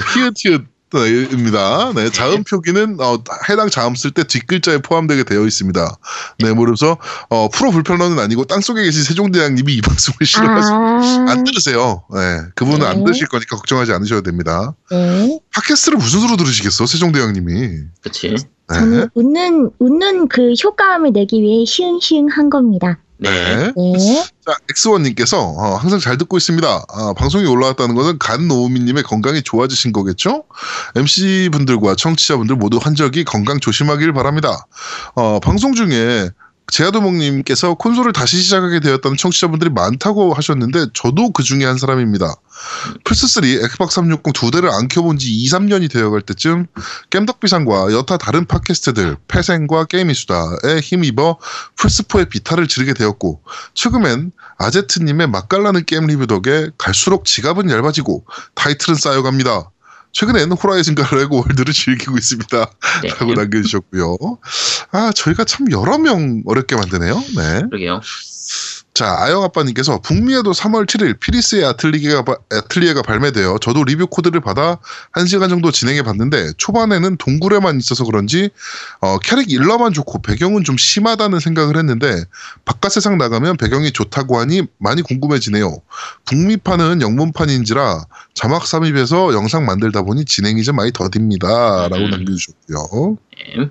[SPEAKER 1] 히읗히읗입니다. 네, 자음 표기는 어, 해당 자음 쓸 때 뒷글자에 포함되게 되어 있습니다. 네, 그래서 어, 프로 불편러는 아니고 땅 속에 계신 세종대왕님이 이 방송을 싫어하시
[SPEAKER 3] 아,
[SPEAKER 1] 안 들으세요. 네, 그분은 안
[SPEAKER 3] 네.
[SPEAKER 1] 들으실 거니까 걱정하지 않으셔도 됩니다.
[SPEAKER 3] 네.
[SPEAKER 1] 팟캐스트를 무슨 수로 들으시겠어, 세종대왕님이.
[SPEAKER 2] 그치.
[SPEAKER 1] 네,
[SPEAKER 3] 저는 웃는, 웃는 그 효과음을 내기 위해 히응히응 한 겁니다.
[SPEAKER 2] 네.
[SPEAKER 1] 네.
[SPEAKER 3] 네.
[SPEAKER 1] 자, 엑스원님께서 어, 항상 잘 듣고 있습니다. 아, 방송이 올라왔다는 것은 간 노우미님의 건강이 좋아지신 거겠죠? MC분들과 청취자 분들 모두 환절기 건강 조심하길 바랍니다. 어, 방송 중에 제아도목님께서 콘솔을 다시 시작하게 되었다는 청취자분들이 많다고 하셨는데 저도 그 중에 한 사람입니다. 플스3, 엑스박 360 두 대를 안 켜본 지 2, 3년이 되어갈 때쯤 겜덕비상과 여타 다른 팟캐스트들 패생과 게임이수다에 힘입어 플스4의 비타를 지르게 되었고 최근엔 아제트님의 맛깔나는 게임 리뷰 덕에 갈수록 지갑은 얇아지고 타이틀은 쌓여갑니다. 최근엔 호라이즌과 레고 월드를 즐기고 있습니다. <laughs>
[SPEAKER 2] 네.
[SPEAKER 1] 라고 남겨주셨고요. 아, 저희가 참 여러 명 어렵게 만드네요. 네.
[SPEAKER 2] 그러게요.
[SPEAKER 1] 자, 아영 아빠님께서 북미에도 3월 7일 피리스의 아틀리에가, 바- 아틀리에가 발매되어 저도 리뷰 코드를 받아 1시간 정도 진행해 봤는데 초반에는 동굴에만 있어서 그런지 어, 캐릭 일러만 좋고 배경은 좀 심하다는 생각을 했는데 바깥 세상 나가면 배경이 좋다고 하니 많이 궁금해지네요. 북미판은 영문판인지라 자막 삽입해서 영상 만들다 보니 진행이 좀 많이 더딥니다. 라고
[SPEAKER 2] 음.
[SPEAKER 1] 남겨주셨고요.
[SPEAKER 2] 예.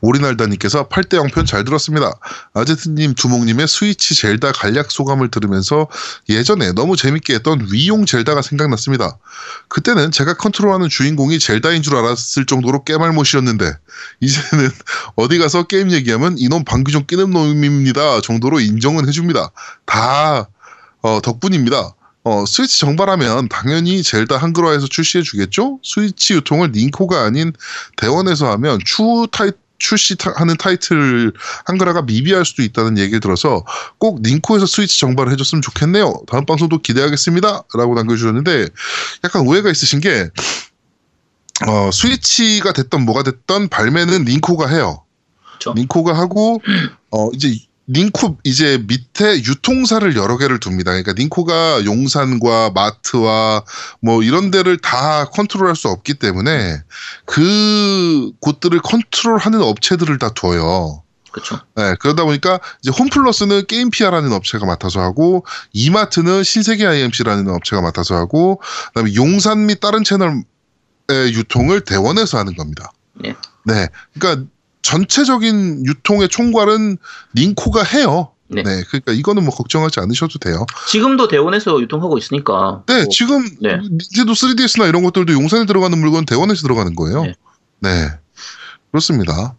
[SPEAKER 1] 오리날다님께서 8대 0편 잘 들었습니다. 아제트님, 두목님의 스위치 젤다 간략 소감을 들으면서 예전에 너무 재밌게 했던 위용 젤다가 생각났습니다. 그때는 제가 컨트롤하는 주인공이 젤다인 줄 알았을 정도로 깨말못이었는데 이제는 <laughs> 어디 가서 게임 얘기하면 이놈 방귀 좀 끼는 놈입니다 정도로 인정은 해줍니다. 다 어, 덕분입니다. 어, 스위치 정발하면 당연히 젤다 한글화해서 출시해 주겠죠? 스위치 유통을 닌코가 아닌 대원에서 하면 추후 타이 출시하는 타이틀 한글화가 미비할 수도 있다는 얘기를 들어서 꼭 닌코에서 스위치 정발을 해줬으면 좋겠네요. 다음 방송도 기대하겠습니다. 라고 남겨주셨는데 약간 오해가 있으신 게 어, 스위치가 됐던 뭐가 됐던 발매는 닌코가 해요.
[SPEAKER 2] 그쵸.
[SPEAKER 1] 닌코가 하고 어, 이제 닌코 이제 밑에 유통사를 여러 개를 둡니다. 그러니까 닌코가 용산과 마트와 뭐 이런 데를 다 컨트롤할 수 없기 때문에 그 곳들을 컨트롤하는 업체들을 다 둬요.
[SPEAKER 2] 그렇죠.
[SPEAKER 1] 네, 그러다 보니까 이제 홈플러스는 게임피아라는 업체가 맡아서 하고 이마트는 신세계 IMC라는 업체가 맡아서 하고 그다음에 용산 및 다른 채널의 유통을 대원에서 하는 겁니다.
[SPEAKER 2] 네.
[SPEAKER 1] 네, 그러니까 전체적인 유통의 총괄은 닌코가 해요.
[SPEAKER 2] 네.
[SPEAKER 1] 네, 그러니까 이거는 뭐 걱정하지 않으셔도 돼요.
[SPEAKER 2] 지금도 대원에서 유통하고 있으니까.
[SPEAKER 1] 네,
[SPEAKER 2] 뭐,
[SPEAKER 1] 지금
[SPEAKER 2] 네.
[SPEAKER 1] 닌텐도 3DS나 이런 것들도 용산에 들어가는 물건 대원에서 들어가는 거예요.
[SPEAKER 2] 네.
[SPEAKER 1] 네, 그렇습니다.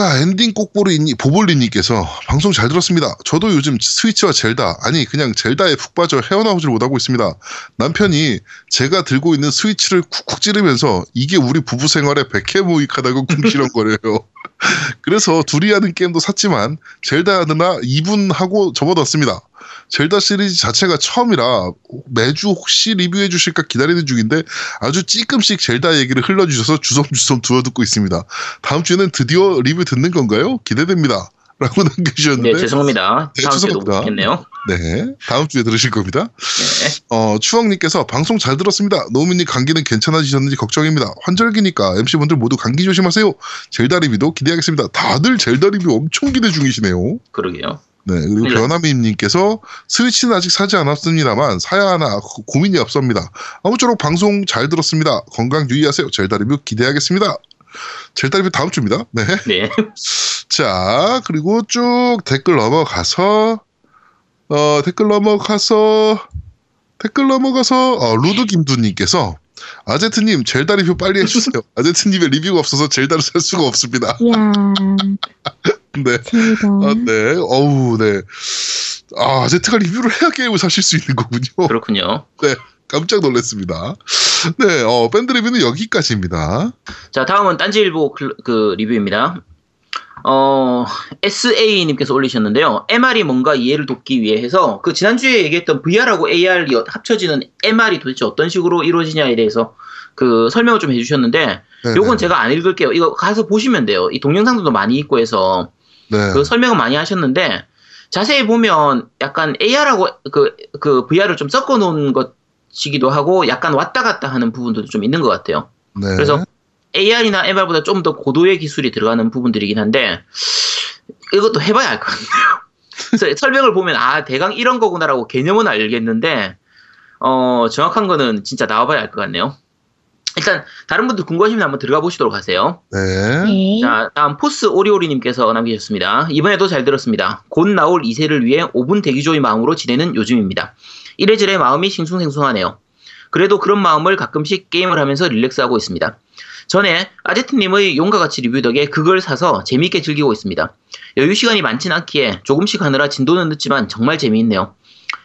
[SPEAKER 1] 자, 엔딩 꼭보리 보볼리님께서 방송 잘 들었습니다. 저도 요즘 스위치와 젤다, 아니, 그냥 젤다에 푹 빠져 헤어나오질 못하고 있습니다. 남편이 제가 들고 있는 스위치를 쿡쿡 찌르면서 이게 우리 부부 생활에 백해무익하다고 궁시렁거려요. <laughs> <laughs> 그래서 둘이 하는 게임도 샀지만 젤다 하느라 2분 하고 접어뒀습니다. 젤다 시리즈 자체가 처음이라 매주 혹시 리뷰해 주실까 기다리는 중인데 아주 찌끔씩 젤다 얘기를 흘려주셔서 주섬주섬 <laughs> 주워듣고 있습니다. 다음 주에는 드디어 리뷰 듣는 건가요? 기대됩니다. 라고 <laughs> 남겨주셨는데
[SPEAKER 2] 네, 죄송합니다.
[SPEAKER 1] 네,
[SPEAKER 2] 다음 주에도
[SPEAKER 1] 죄송합니다.
[SPEAKER 2] 못겠네요
[SPEAKER 1] 네, 다음 주에 들으실 겁니다.
[SPEAKER 2] 네.
[SPEAKER 1] 어, 추억님께서 방송 잘 들었습니다. 노우미님 감기는 괜찮아지셨는지 걱정입니다. 환절기니까 MC분들 모두 감기 조심하세요. 젤다 리뷰도 기대하겠습니다. 다들 젤다 리뷰 엄청 기대 중이시네요.
[SPEAKER 2] 그러게요.
[SPEAKER 1] 네, 그리고
[SPEAKER 2] 네.
[SPEAKER 1] 변화미님께서 스위치는 아직 사지 않았습니다만 사야 하나 고- 고민이 없습니다. 아무쪼록 방송 잘 들었습니다. 건강 유의하세요. 젤다 리뷰 기대하겠습니다. 젤다 리뷰 다음 주입니다. 네.
[SPEAKER 2] 네. <laughs>
[SPEAKER 1] 자, 그리고 쭉 댓글 넘어가서, 어, 댓글 넘어가서, 댓글 넘어가서, 어, 루드 김두님께서, 아제트님, 젤다 리뷰 빨리 해주세요. <laughs> 아제트님의 리뷰가 없어서 젤다를 살 수가 없습니다.
[SPEAKER 3] 이야, <laughs>
[SPEAKER 1] 네. 아, 네. 어우, 네. 아, 아제트가 리뷰를 해야 게임을 사실 수 있는 거군요.
[SPEAKER 2] 그렇군요.
[SPEAKER 1] 깜짝 놀랐습니다. 네, 어, 밴드 리뷰는 여기까지입니다.
[SPEAKER 2] 자, 다음은 딴지일보 클- 그 리뷰입니다. 어, SA님께서 올리셨는데요. MR이 뭔가 이해를 돕기 위해 해서 그 지난주에 얘기했던 VR하고 AR이 합쳐지는 MR이 도대체 어떤 식으로 이루어지냐에 대해서 그 설명을 좀 해주셨는데
[SPEAKER 1] 네,
[SPEAKER 2] 요건
[SPEAKER 1] 네.
[SPEAKER 2] 제가 안 읽을게요. 이거 가서 보시면 돼요. 이 동영상들도 많이 있고 해서
[SPEAKER 1] 네.
[SPEAKER 2] 그 설명을 많이 하셨는데 자세히 보면 약간 AR하고 그, 그 VR을 좀 섞어 놓은 것 이기도 하고 약간 왔다 갔다 하는 부분들도 좀 있는 것 같아요.
[SPEAKER 1] 네.
[SPEAKER 2] 그래서 AR이나 MR보다 좀 더 고도의 기술이 들어가는 부분들이긴 한데 이것도 해봐야 알 것 같네요. <laughs> 그래서 설명을 보면 아 대강 이런 거구나라고 개념은 알겠는데 어 정확한 거는 진짜 나와봐야 알 것 같네요. 일단 다른 분들 궁금하시면 한번 들어가 보시도록 하세요.
[SPEAKER 1] 네.
[SPEAKER 3] 네.
[SPEAKER 2] 자, 다음 포스 오리오리님께서 남기셨습니다. 이번에도 잘 들었습니다. 곧 나올 2세를 위해 5분 대기조의 마음으로 지내는 요즘입니다. 이래저래 마음이 싱숭생숭하네요. 그래도 그런 마음을 가끔씩 게임을 하면서 릴렉스하고 있습니다. 전에 아제트님의 용과 같이 리뷰 덕에 그걸 사서 재미있게 즐기고 있습니다. 여유 시간이 많진 않기에 조금씩 하느라 진도는 늦지만 정말 재미있네요.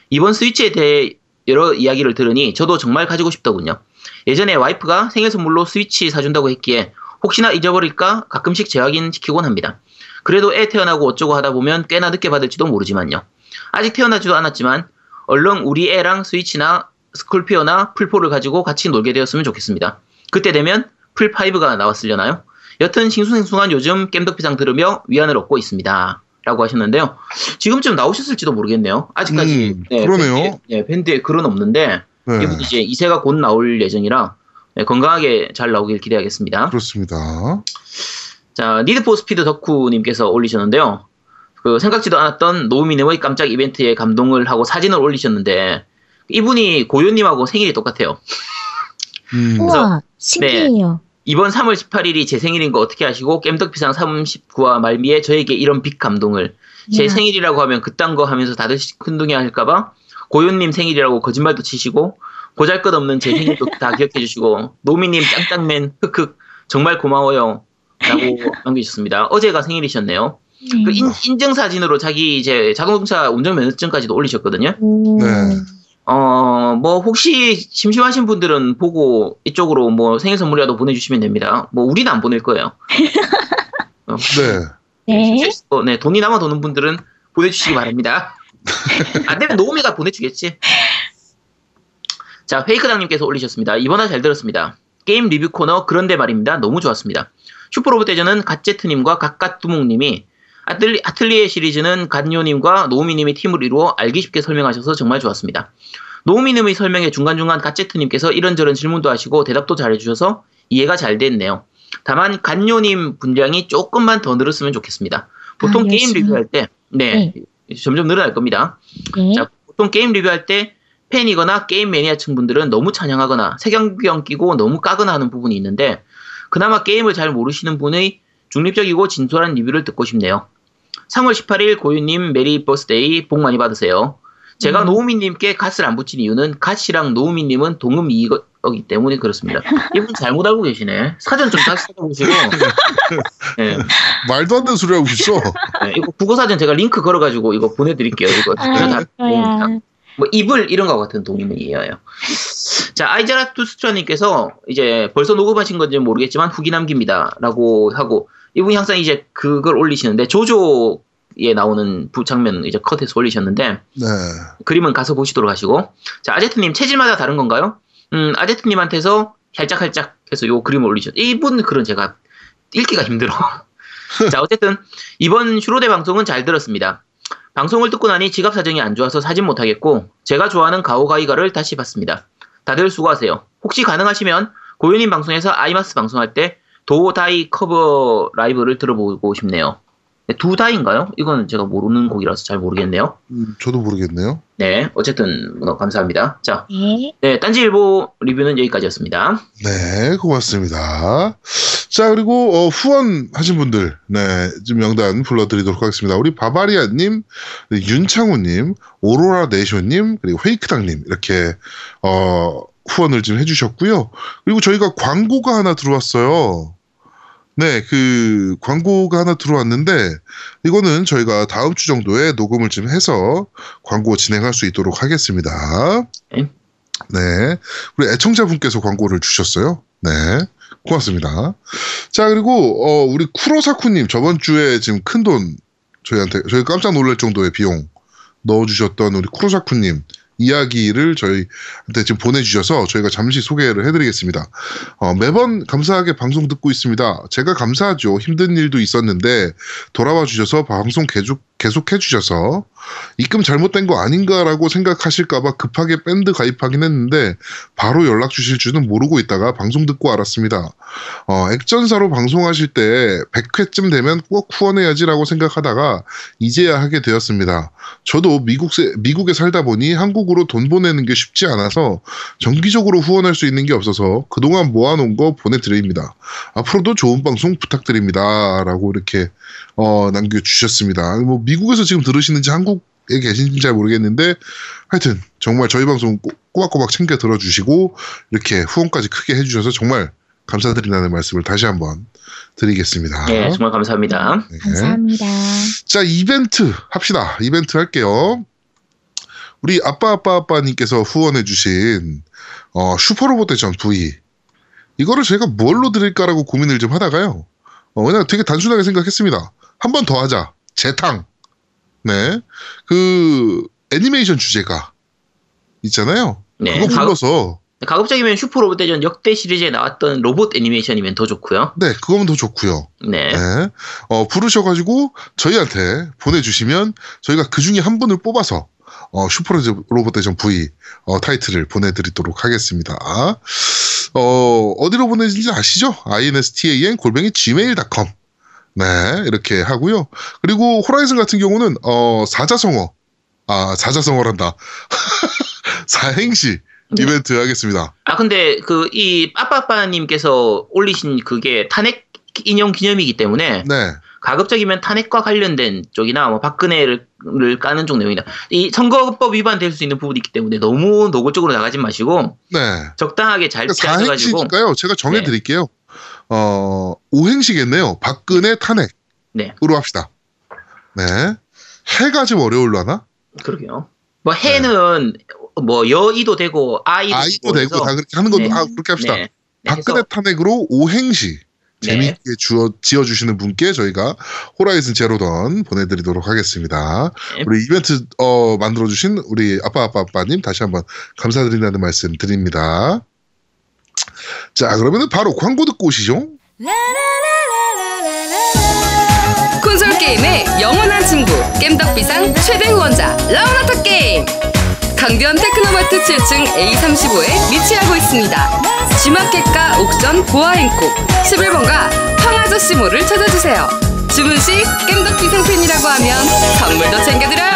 [SPEAKER 2] 이번 스위치에 대해 여러 이야기를 들으니 저도 정말 가지고 싶더군요. 예전에 와이프가 생일 선물로 스위치 사준다고 했기에 혹시나 잊어버릴까 가끔씩 재확인 시키곤 합니다. 그래도 애 태어나고 어쩌고 하다 보면 꽤나 늦게 받을지도 모르지만요. 아직 태어나지도 않았지만 얼른 우리 애랑 스위치나 스콜피오나 플포를 가지고 같이 놀게 되었으면 좋겠습니다. 그때 되면 플5가 나왔으려나요? 여튼 싱숭생숭한 요즘 겜덕비상 들으며 위안을 얻고 있습니다. 라고 하셨는데요. 지금쯤 나오셨을지도 모르겠네요. 아직까지
[SPEAKER 1] 음,
[SPEAKER 2] 네,
[SPEAKER 1] 그러네요.
[SPEAKER 2] 밴드에, 네, 밴드에 글은 없는데
[SPEAKER 1] 네,
[SPEAKER 2] 이분 이제 이세가 곧 나올 예정이라 네, 건강하게 잘 나오길 기대하겠습니다.
[SPEAKER 1] 그렇습니다.
[SPEAKER 2] 자, 니드포 스피드 덕후님께서 올리셨는데요. 그 생각지도 않았던 노우미님의 깜짝 이벤트에 감동을 하고 사진을 올리셨는데 이분이 고요님하고 생일이 똑같아요.
[SPEAKER 1] 음,
[SPEAKER 3] 우와, 신기해요.
[SPEAKER 2] 이번 3월 18일이 제 생일인 거 어떻게 아시고 겜덕비상 39화 말미에 저에게 이런 빅 감동을 제
[SPEAKER 3] 야.
[SPEAKER 2] 생일이라고 하면 그딴 거 하면서 다들 큰둥이 할까봐 고요님 생일이라고 거짓말도 치시고 보잘것없는 제 생일도 다 기억해 주시고 노미님 짱짱맨 흑흑 정말 고마워요 라고 남겨주셨습니다. 어제가 생일이셨네요.
[SPEAKER 3] 네.
[SPEAKER 2] 그 인, 인증 사진으로 자기 이제 자동차 운전면허증까지도 올리셨거든요.
[SPEAKER 3] 오.
[SPEAKER 1] 네.
[SPEAKER 2] 어, 뭐, 혹시 심심하신 분들은 보고 이쪽으로 뭐 생일 선물이라도 보내주시면 됩니다. 뭐, 우리는 안 보낼 거예요. <laughs> 어,
[SPEAKER 1] 네.
[SPEAKER 3] 네.
[SPEAKER 2] 어, 네, 돈이 남아 도는 분들은 보내주시기 바랍니다. <laughs> 안 되면 노우미가 보내주겠지. 자, 페이크당님께서 올리셨습니다. 이번화 잘 들었습니다. 게임 리뷰 코너 그런데 말입니다. 너무 좋았습니다. 슈퍼로봇 대전은 갓제트님과 갓갓두목님이 아틀리, 아틀리에 시리즈는 간요님과 노우미님이 팀을 이루어 알기 쉽게 설명하셔서 정말 좋았습니다. 노우미님의 설명에 중간중간 갓제트님께서 이런저런 질문도 하시고 대답도 잘해주셔서 이해가 잘 됐네요. 다만 간요님 분량이 조금만 더 늘었으면 좋겠습니다. 보통
[SPEAKER 3] 아,
[SPEAKER 2] 게임. 리뷰할 때, 네, 점점 늘어날 겁니다.
[SPEAKER 3] 네.
[SPEAKER 2] 자, 보통 게임 리뷰할 때 팬이거나 게임 매니아층 분들은 너무 찬양하거나 색안경 끼고 너무 까거나 하는 부분이 있는데 그나마 게임을 잘 모르시는 분의 중립적이고 진솔한 리뷰를 듣고 싶네요. 3월 18일 고유님 merry birthday 복 많이 받으세요. 제가
[SPEAKER 3] 음.
[SPEAKER 2] 노우미님께 갓을 안 붙인 이유는 갓이랑 노우미님은 동음이이기 때문에 그렇습니다. 이분 잘못 알고 계시네. 사전 좀 다시 찾아보시고. <laughs> 네,
[SPEAKER 1] 말도 안 되는 소리 하고 있어.
[SPEAKER 2] 네, 이거 국어 사전 제가 링크 걸어가지고 이거 보내드릴게요. 이거
[SPEAKER 3] 아,
[SPEAKER 2] 다-
[SPEAKER 3] 거야.
[SPEAKER 2] 뭐 이불 이런 거 같은 동의문이에요. 자 아이자라 투스트라님께서 이제 벌써 녹음하신 건지 는 모르겠지만 후기 남깁니다라고 하고 이분이 항상 이제 그걸 올리시는데 조조에 나오는 부 장면 이제 컷해서 올리셨는데
[SPEAKER 1] 네.
[SPEAKER 2] 그림은 가서 보시도록 하시고 자 아제트님 체질마다 다른 건가요? 음 아제트님한테서 살짝살짝 해서 요 그림을 올리셨. 이분 글은 제가 읽기가 힘들어. <laughs> 자 어쨌든 이번 슈로데 방송은 잘 들었습니다. 방송을 듣고 나니 지갑 사정이 안 좋아서 사진 못하겠고 제가 좋아하는 가오가이가를 다시 봤습니다. 다들 수고하세요. 혹시 가능하시면 고윤님 방송에서 아이마스 방송할 때 도다이 커버 라이브를 들어보고 싶네요. 네, 두 다인가요? 이건 제가 모르는 곡이라서 잘 모르겠네요.
[SPEAKER 1] 음, 저도 모르겠네요.
[SPEAKER 2] 네, 어쨌든 뭐, 감사합니다. 자,
[SPEAKER 3] 네.
[SPEAKER 2] 네, 딴지일보 리뷰는 여기까지였습니다.
[SPEAKER 1] 네, 고맙습니다. 자, 그리고 어, 후원하신 분들, 네, 좀 명단 불러드리도록 하겠습니다. 우리 바바리아님, 윤창우님, 오로라 네이쇼님, 그리고 페이크당님 이렇게 어, 후원을 좀 해주셨고요. 그리고 저희가 광고가 하나 들어왔어요. 네, 그 광고가 하나 들어왔는데 이거는 저희가 다음 주 정도에 녹음을 좀 해서 광고 진행할 수 있도록 하겠습니다.
[SPEAKER 2] 네.
[SPEAKER 1] 네. 우리 애청자분께서 광고를 주셨어요. 네. 고맙습니다. 자, 그리고, 어, 우리 쿠로사쿠님 저번 주에 지금 큰 돈 저희한테, 저희 깜짝 놀랄 정도의 비용 넣어주셨던 우리 쿠로사쿠님 이야기를 저희한테 지금 보내주셔서 저희가 잠시 소개를 해드리겠습니다. 어, 매번 감사하게 방송 듣고 있습니다. 제가 감사하죠. 힘든 일도 있었는데 돌아와 주셔서 방송 계속, 계속 해주셔서 입금 잘못된 거 아닌가라고 생각하실까봐 급하게 밴드 가입하긴 했는데 바로 연락 주실 줄은 모르고 있다가 방송 듣고 알았습니다. 어, 액전사로 방송하실 때 100회쯤 되면 꼭 후원해야지라고 생각하다가 이제야 하게 되었습니다. 저도 미국 미국에 살다 보니 한국으로 돈 보내는 게 쉽지 않아서 정기적으로 후원할 수 있는 게 없어서 그동안 모아놓은 거 보내드립니다. 앞으로도 좋은 방송 부탁드립니다.라고 이렇게 어, 남겨주셨습니다. 뭐 미국에서 지금 들으시는지 한국에 계신지 잘 모르겠는데 하여튼 정말 저희 방송 꼬- 꼬박꼬박 챙겨 들어주시고 이렇게 후원까지 크게 해주셔서 정말 감사드린다는 말씀을 다시 한번 드리겠습니다.
[SPEAKER 2] 네, 정말 감사합니다.
[SPEAKER 1] 네.
[SPEAKER 3] 감사합니다.
[SPEAKER 1] 자, 이벤트 합시다. 이벤트 할게요. 우리 아빠 아빠 아빠님께서 후원해주신 어, 슈퍼로봇 대전 V 이거를 저희가 뭘로 드릴까라고 고민을 좀 하다가요. 어, 그냥 되게 단순하게 생각했습니다. 한 번 더 하자. 재탕. 네. 그 애니메이션 주제가 있잖아요.
[SPEAKER 2] 네,
[SPEAKER 1] 그거
[SPEAKER 2] 가-
[SPEAKER 1] 불러서
[SPEAKER 2] 가급적이면 슈퍼로봇 대전 역대 시리즈에 나왔던 로봇 애니메이션이면 더 좋고요.
[SPEAKER 1] 네, 그거면 더 좋고요.
[SPEAKER 2] 네.
[SPEAKER 1] 네. 어, 부르셔가지고 저희한테 보내주시면 저희가 그 중에 한 분을 뽑아서 어, 슈퍼로봇 대전 V 어, 타이틀을 보내드리도록 하겠습니다. 어, 어디로 보내는지 아시죠? instan 골뱅이 gmail.com 네, 이렇게 하고요. 그리고 호라이즌 같은 경우는 어, 사자성어 아, 사자성어란다. <laughs> 사행시
[SPEAKER 2] 네.
[SPEAKER 1] 이벤트 하겠습니다.
[SPEAKER 2] 아 근데 그 이 빠빠빠 님께서 올리신 그게 탄핵 인용 기념이기 때문에
[SPEAKER 1] 네.
[SPEAKER 2] 가급적이면 탄핵과 관련된 쪽이나 뭐 박근혜를 를 까는 쪽 내용이다. 이 선거법 위반될 수 있는 부분이 있기 때문에 너무 노골적으로 나가지 마시고
[SPEAKER 1] 네.
[SPEAKER 2] 적당하게 잘
[SPEAKER 1] 그러니까 사행시니까요. 제가 정해드릴게요. 어, 오행시겠네요. 박근혜 탄핵으로
[SPEAKER 2] 네
[SPEAKER 1] 합시다. 네. 해가 좀 어려울라나?
[SPEAKER 2] 그러게요. 뭐 해는 뭐 여이도 되고 아이도,
[SPEAKER 1] 아이도 되고 다 그렇게 하는 것도
[SPEAKER 2] 네.
[SPEAKER 1] 아, 그렇게 합시다.
[SPEAKER 2] 네.
[SPEAKER 1] 박근혜 탄핵으로 오행시
[SPEAKER 2] 네.
[SPEAKER 1] 재미있게 주어, 지어주시는 분께 저희가 호라이즌 제로던 보내드리도록 하겠습니다.
[SPEAKER 2] 네.
[SPEAKER 1] 우리 이벤트 어, 만들어주신 우리 아빠 아빠 아빠님 다시 한번 감사드린다는 말씀 드립니다. 자 그러면은 바로 광고 듣고 오시죠.
[SPEAKER 5] 콘솔 게임의 영원한 친구 겜덕비상 최대 후원자 라운하터 게임. 강변 테크노마트 7층 A35에 위치하고 있습니다. G마켓과 옥션 보아행콕 11번가 황아저씨몰을 찾아주세요. 주문 시 겜덕비상 팬이라고 하면 선물도 챙겨드려요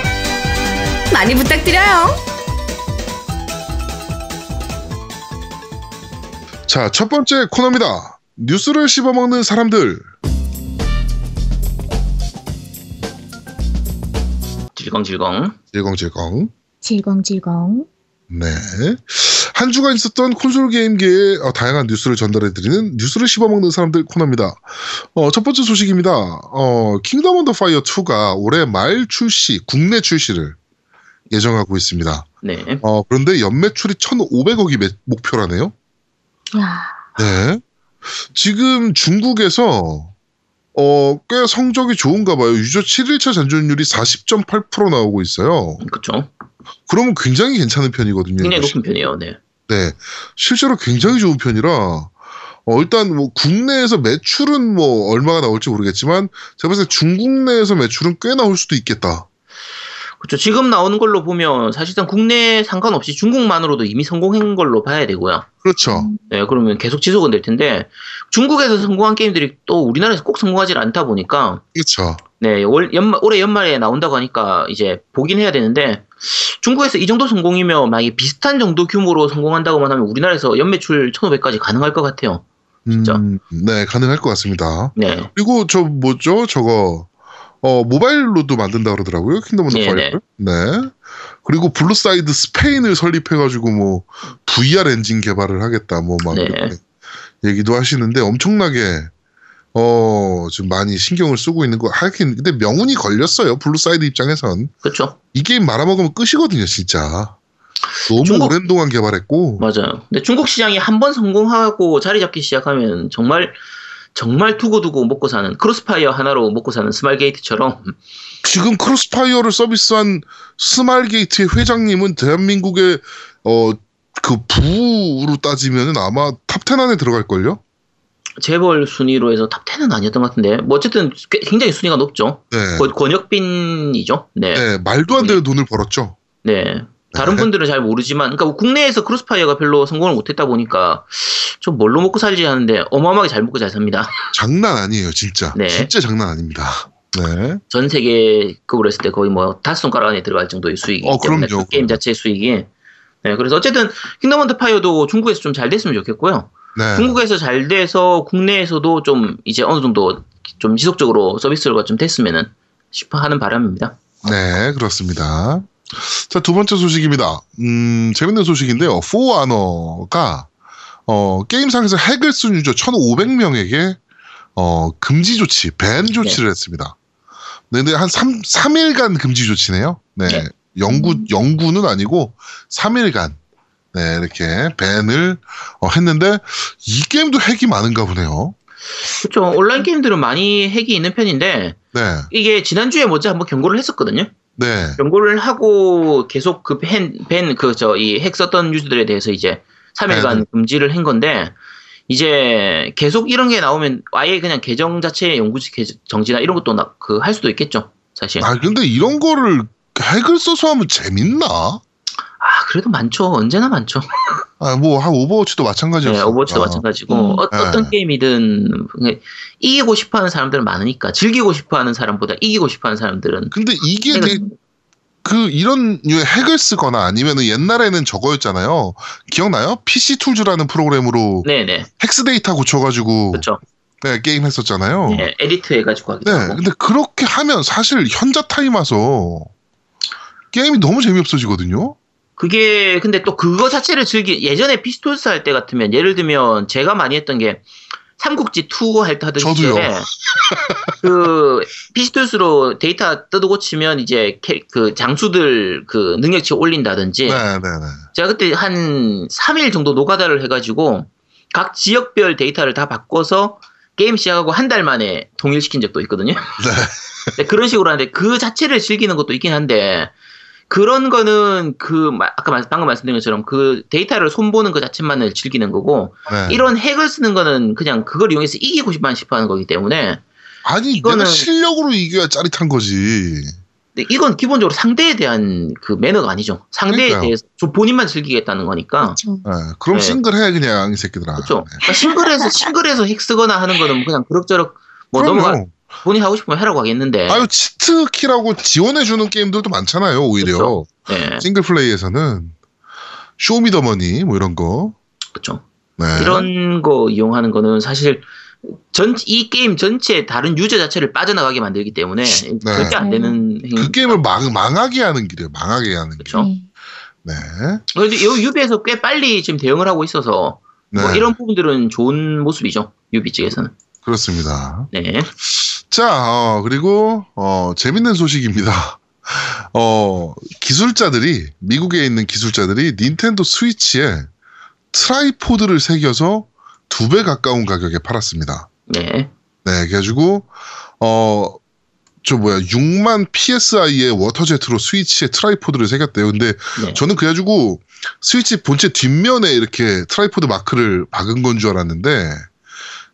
[SPEAKER 5] 많이 부탁드려요.
[SPEAKER 1] 자, 첫 번째 코너입니다. 뉴스를 씹어먹는 사람들.
[SPEAKER 2] 질겅질겅.
[SPEAKER 1] 질겅질겅.
[SPEAKER 3] 질겅질겅.
[SPEAKER 1] 네. 한 주간 있었던 콘솔 게임계의 어, 다양한 뉴스를 전달해드리는 뉴스를 씹어먹는 사람들 코너입니다. 어, 첫 번째 소식입니다. 어, 킹덤 언더 파이어 2가 올해 말 출시, 국내 출시를 예정하고 있습니다.
[SPEAKER 2] 네.
[SPEAKER 1] 어, 그런데 연매출이 1,500억이 목표라네요.
[SPEAKER 3] 야,
[SPEAKER 1] 네. 지금 중국에서 어, 꽤 성적이 좋은가 봐요. 유저 7일차 잔존율이 40.8% 나오고 있어요.
[SPEAKER 2] 그렇죠.
[SPEAKER 1] 그러면 굉장히 괜찮은 편이거든요.
[SPEAKER 2] 굉장히 높은 편이에요. 네.
[SPEAKER 1] 네. 실제로 굉장히 좋은 편이라 어, 일단 뭐 국내에서 매출은 뭐 얼마가 나올지 모르겠지만 제가 봤을 때 중국 내에서 매출은 꽤 나올 수도 있겠다.
[SPEAKER 2] 그렇죠. 지금 나오는 걸로 보면 사실상 국내 상관없이 중국만으로도 이미 성공한 걸로 봐야 되고요.
[SPEAKER 1] 그렇죠.
[SPEAKER 2] 네, 그러면 계속 지속은 될 텐데 중국에서 성공한 게임들이 또 우리나라에서 꼭 성공하지 않다 보니까
[SPEAKER 1] 그렇죠.
[SPEAKER 2] 네, 올, 연말, 올해 연말에 나온다고 하니까 이제 보긴 해야 되는데 중국에서 이 정도 성공이면 만약에 비슷한 정도 규모로 성공한다고만 하면 우리나라에서 연매출 1,500까지 가능할 것 같아요. 진짜.
[SPEAKER 1] 음, 네, 가능할 것 같습니다.
[SPEAKER 2] 네.
[SPEAKER 1] 그리고 저 뭐죠? 저거 어 모바일로도 만든다 그러더라고요. 킹덤 오브
[SPEAKER 2] 네,
[SPEAKER 1] 파이어를. 네. 그리고 블루사이드 스페인을 설립해 가지고 뭐 VR 엔진 개발을 하겠다 뭐막
[SPEAKER 2] 네.
[SPEAKER 1] 이렇게 얘기도 하시는데 엄청나게 어 좀 많이 신경을 쓰고 있는 거 하긴 근데 명운이 걸렸어요. 블루사이드 입장에선
[SPEAKER 2] 그렇죠.
[SPEAKER 1] 이 게임 말아먹으면 끝이거든요, 진짜. 너무
[SPEAKER 2] 중국-
[SPEAKER 1] 오랜 동안 개발했고
[SPEAKER 2] 맞아요. 근데 중국 시장이 한 번 성공하고 자리 잡기 시작하면 정말 정말 두고두고 먹고 사는 크로스파이어 하나로 먹고 사는 스마일게이트처럼
[SPEAKER 1] 지금 크로스파이어를 서비스한 스마일게이트의 회장님은 대한민국의 어 그 부로 따지면은 아마 탑10 안에 들어갈걸요?
[SPEAKER 2] 재벌 순위로 해서 탑 10은 아니었던 것 같은데 뭐 어쨌든 꽤- 굉장히 순위가 높죠.
[SPEAKER 1] 네.
[SPEAKER 2] 권- 권혁빈이죠. 네.
[SPEAKER 1] 네, 말도 안 되는 돈을 벌었죠.
[SPEAKER 2] 네. 다른
[SPEAKER 1] 네.
[SPEAKER 2] 분들은 잘 모르지만, 그러니까 국내에서 크로스파이어가 별로 성공을 못했다 보니까 좀 뭘로 먹고 살지 하는데 어마어마하게 잘 먹고 잘 삽니다. <laughs>
[SPEAKER 1] 장난 아니에요, 진짜.
[SPEAKER 2] 네.
[SPEAKER 1] 진짜 장난 아닙니다. 네.
[SPEAKER 2] 전 세계급으로 했을 때 거의 뭐 다섯 손가락 안에 들어갈 정도의 수익이기
[SPEAKER 1] 어,
[SPEAKER 2] 때문에
[SPEAKER 1] 그럼요,
[SPEAKER 2] 그 게임. 자체의 수익이. 네, 그래서 어쨌든 킹덤 언더 파이어도 중국에서 좀 잘 됐으면 좋겠고요.
[SPEAKER 1] 네.
[SPEAKER 2] 중국에서 잘 돼서 국내에서도 좀 이제 어느 정도 좀 지속적으로 서비스가 좀 됐으면은 싶어 하는 바람입니다.
[SPEAKER 1] 네, 그렇습니다. 자, 두 번째 소식입니다. 음, 재밌는 소식인데요. 포아너가 어, 게임상에서 핵을 쓴 유저 1,500명에게 어, 금지 조치, 밴 조치를 했습니다. 네, 근데 한 3, 삼일간 금지 조치네요. 네.
[SPEAKER 2] 네.
[SPEAKER 1] 영구, 영구는 아니고 3일간 네, 이렇게 밴을 어, 했는데 이 게임도 핵이 많은가 보네요.
[SPEAKER 2] 그렇죠. 온라인 게임들은 많이 핵이 있는 편인데
[SPEAKER 1] 네.
[SPEAKER 2] 이게 지난주에 먼저 한번 경고를 했었거든요.
[SPEAKER 1] 네.
[SPEAKER 2] 경고를 하고 계속 그밴밴그저 이핵 썼던 유저들에 대해서 이제 3일간
[SPEAKER 1] 네, 네.
[SPEAKER 2] 금지를 한 건데 이제 계속 이런 게 나오면 아예 그냥 계정 자체의 개- 정지나 이런 것도 그 할 수도 있겠죠. 사실.
[SPEAKER 1] 아, 근데 이런 거를 핵을 써서 하면 재밌나?
[SPEAKER 2] 아, 그래도 많죠. 언제나 많죠.
[SPEAKER 1] 아, 뭐, 한 오버워치도
[SPEAKER 2] 네,
[SPEAKER 1] 마찬가지였어.
[SPEAKER 2] 오버워치도 마찬가지고
[SPEAKER 3] 음.
[SPEAKER 2] 어, 떤
[SPEAKER 1] 네.
[SPEAKER 2] 게임이든 이기고 싶어 하는 사람들은 많으니까 즐기고 싶어 하는 사람보다 이기고 싶어 하는 사람들은
[SPEAKER 1] 근데 이게 되게 그 이런 류의 핵을 쓰거나 아니면은 옛날에는 저거였잖아요. 기억나요? PC 툴즈라는 프로그램으로
[SPEAKER 2] 네네
[SPEAKER 1] hex 데이터 고쳐가지고
[SPEAKER 2] 그렇죠.
[SPEAKER 1] 네, 게임 했었잖아요. 네.
[SPEAKER 2] 네, edit 해가지고 하기도 하고
[SPEAKER 1] 근데 그렇게 하면 사실 현자 타임 와서 게임이 너무 재미없어지거든요.
[SPEAKER 2] 그게 근데 또 그거 자체를 즐기 예전에 PC Tools 할 때 같으면 예를 들면 제가 많이 했던 게 삼국지 2할때 하던
[SPEAKER 1] 저도요.
[SPEAKER 2] 시절에 <laughs> 그 PC Tools로 데이터 뜯어고치면 이제 캐- 그 장수들 그 능력치 올린다든지
[SPEAKER 1] 네, 네, 네.
[SPEAKER 2] 제가 그때 한 3일 정도 노가다를 해가지고 각 지역별 데이터를 다 바꿔서 게임 시작하고 한 달 만에 통일시킨 적도 있거든요. 네, 그런 식으로 하는데 그 자체를 즐기는 것도 있긴 한데 그런 거는 그 마- 아까 말- 방금 말씀드린 것처럼 그 데이터를 손보는 것 자체만을 즐기는 거고
[SPEAKER 1] 네.
[SPEAKER 2] 이런 핵을 쓰는 거는 그냥 그걸 이용해서 이기고 싶어 싶어하는 거기 때문에
[SPEAKER 1] 아니
[SPEAKER 2] 이거는-
[SPEAKER 1] 내가 실력으로 이겨야 짜릿한 거지.
[SPEAKER 2] 근데 이건 기본적으로 상대에 대한 그 매너가 아니죠. 상대에
[SPEAKER 1] 그러니까요.
[SPEAKER 2] 대해서 좀 본인만 즐기겠다는 거니까.
[SPEAKER 3] 그렇죠.
[SPEAKER 1] 네, 그럼
[SPEAKER 2] 네.
[SPEAKER 1] 싱글해 그냥 이 새끼들아.
[SPEAKER 2] 그렇죠.
[SPEAKER 1] 네.
[SPEAKER 2] 그러니까 싱글에서 싱글에서 핵 쓰거나 하는 거는 그냥 그럭저럭 뭐
[SPEAKER 1] 그럼요.
[SPEAKER 2] 넘어가 본인 하고 싶으면 하라고 하겠는데.
[SPEAKER 1] 아유 cheat key라고 지원해주는 게임들도 많잖아요. 오히려
[SPEAKER 2] 그렇죠. 네,
[SPEAKER 1] 싱글 플레이에서는 show me the money 뭐 이런 거.
[SPEAKER 2] 그렇죠.
[SPEAKER 1] 네.
[SPEAKER 2] 이런 거 이용하는 거는 사실 전 이 게임 전체 다른 유저 자체를 빠져나가게 만들기 때문에 절대 안 되는 행위.
[SPEAKER 1] 그 게임을 망, 망하게 하는 길이에요. 망하게 하는 길.
[SPEAKER 2] 그렇죠.
[SPEAKER 3] 네.
[SPEAKER 1] 네.
[SPEAKER 2] 그런데 이 유비에서 꽤 빨리 지금 대응을 하고 있어서
[SPEAKER 1] 네.
[SPEAKER 2] 뭐 이런 부분들은 좋은 모습이죠. 유비 측에서는.
[SPEAKER 1] 그렇습니다.
[SPEAKER 2] 네.
[SPEAKER 1] 자, 어, 그리고, 어, 재밌는 소식입니다. <laughs> 어, 기술자들이, 미국에 있는 기술자들이 닌텐도 스위치에 트라이포드를 새겨서 두 배 가까운 가격에 팔았습니다.
[SPEAKER 2] 네.
[SPEAKER 1] 네, 그래가지고, 어, 저 뭐야, 6만 PSI의 water jet로 스위치에 트라이포드를 새겼대요. 근데
[SPEAKER 2] 네.
[SPEAKER 1] 저는 그래가지고 스위치 본체 뒷면에 이렇게 트라이포드 마크를 박은 건 줄 알았는데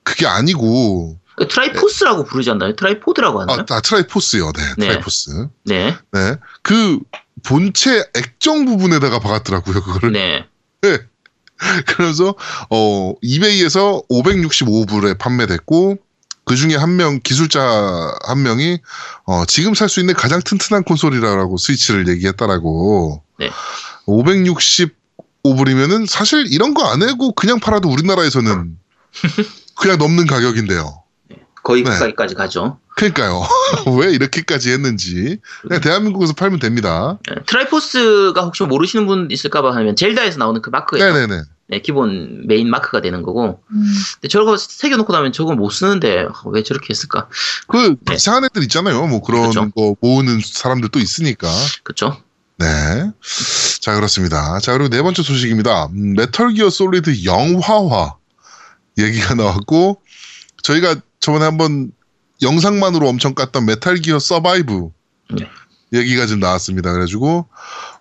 [SPEAKER 1] 그게 아니고
[SPEAKER 2] 그 트라이포스라고 부르지 않나요? 트라이포드라고 하나요?
[SPEAKER 1] 아, 아, 트라이포스요. 네,
[SPEAKER 2] 네.
[SPEAKER 1] 트라이포스.
[SPEAKER 2] 네.
[SPEAKER 1] 네. 그 본체 액정 부분에다가 박았더라고요, 그거를. <laughs>
[SPEAKER 2] 네.
[SPEAKER 1] 그래서 어 이베이에서 565불에 판매됐고 그 중에 한 명 기술자 한 명이 어 지금 살 수 있는 가장 튼튼한 콘솔이라고 스위치를 얘기했다라고.
[SPEAKER 2] 네.
[SPEAKER 1] 565불이면은 사실 이런 거 안 해고 그냥 팔아도 우리나라에서는 <laughs> 그냥 넘는 가격인데요.
[SPEAKER 2] 거의
[SPEAKER 1] 네.
[SPEAKER 2] 가까이까지 가죠.
[SPEAKER 1] 그러니까요. <laughs> 왜 이렇게까지 했는지 그냥 대한민국에서 팔면 됩니다.
[SPEAKER 2] 네. 트라이포스가 혹시 모르시는 분 있을까봐 하면 젤다에서 나오는 그 마크예요.
[SPEAKER 1] 네네네.
[SPEAKER 2] 네, 기본 메인 마크가 되는 거고.
[SPEAKER 3] 음,
[SPEAKER 2] 근데 저거 새겨놓고 나면 저걸 못 쓰는데 어, 왜 저렇게 했을까?
[SPEAKER 1] 그
[SPEAKER 2] 네.
[SPEAKER 1] 이상한 애들 있잖아요. 뭐 그런
[SPEAKER 2] 그렇죠.
[SPEAKER 1] 거 모으는 사람들도 있으니까.
[SPEAKER 2] 그쵸?
[SPEAKER 1] 네. 자, 그렇습니다. 자, 그리고 네 번째 소식입니다. 음, 메탈 기어 솔리드 영화화 얘기가 나왔고, 저희가 저번에 한번 영상만으로 엄청 깠던 메탈 기어 서바이브
[SPEAKER 2] 네.
[SPEAKER 1] 얘기가 좀 나왔습니다. 그래가지고,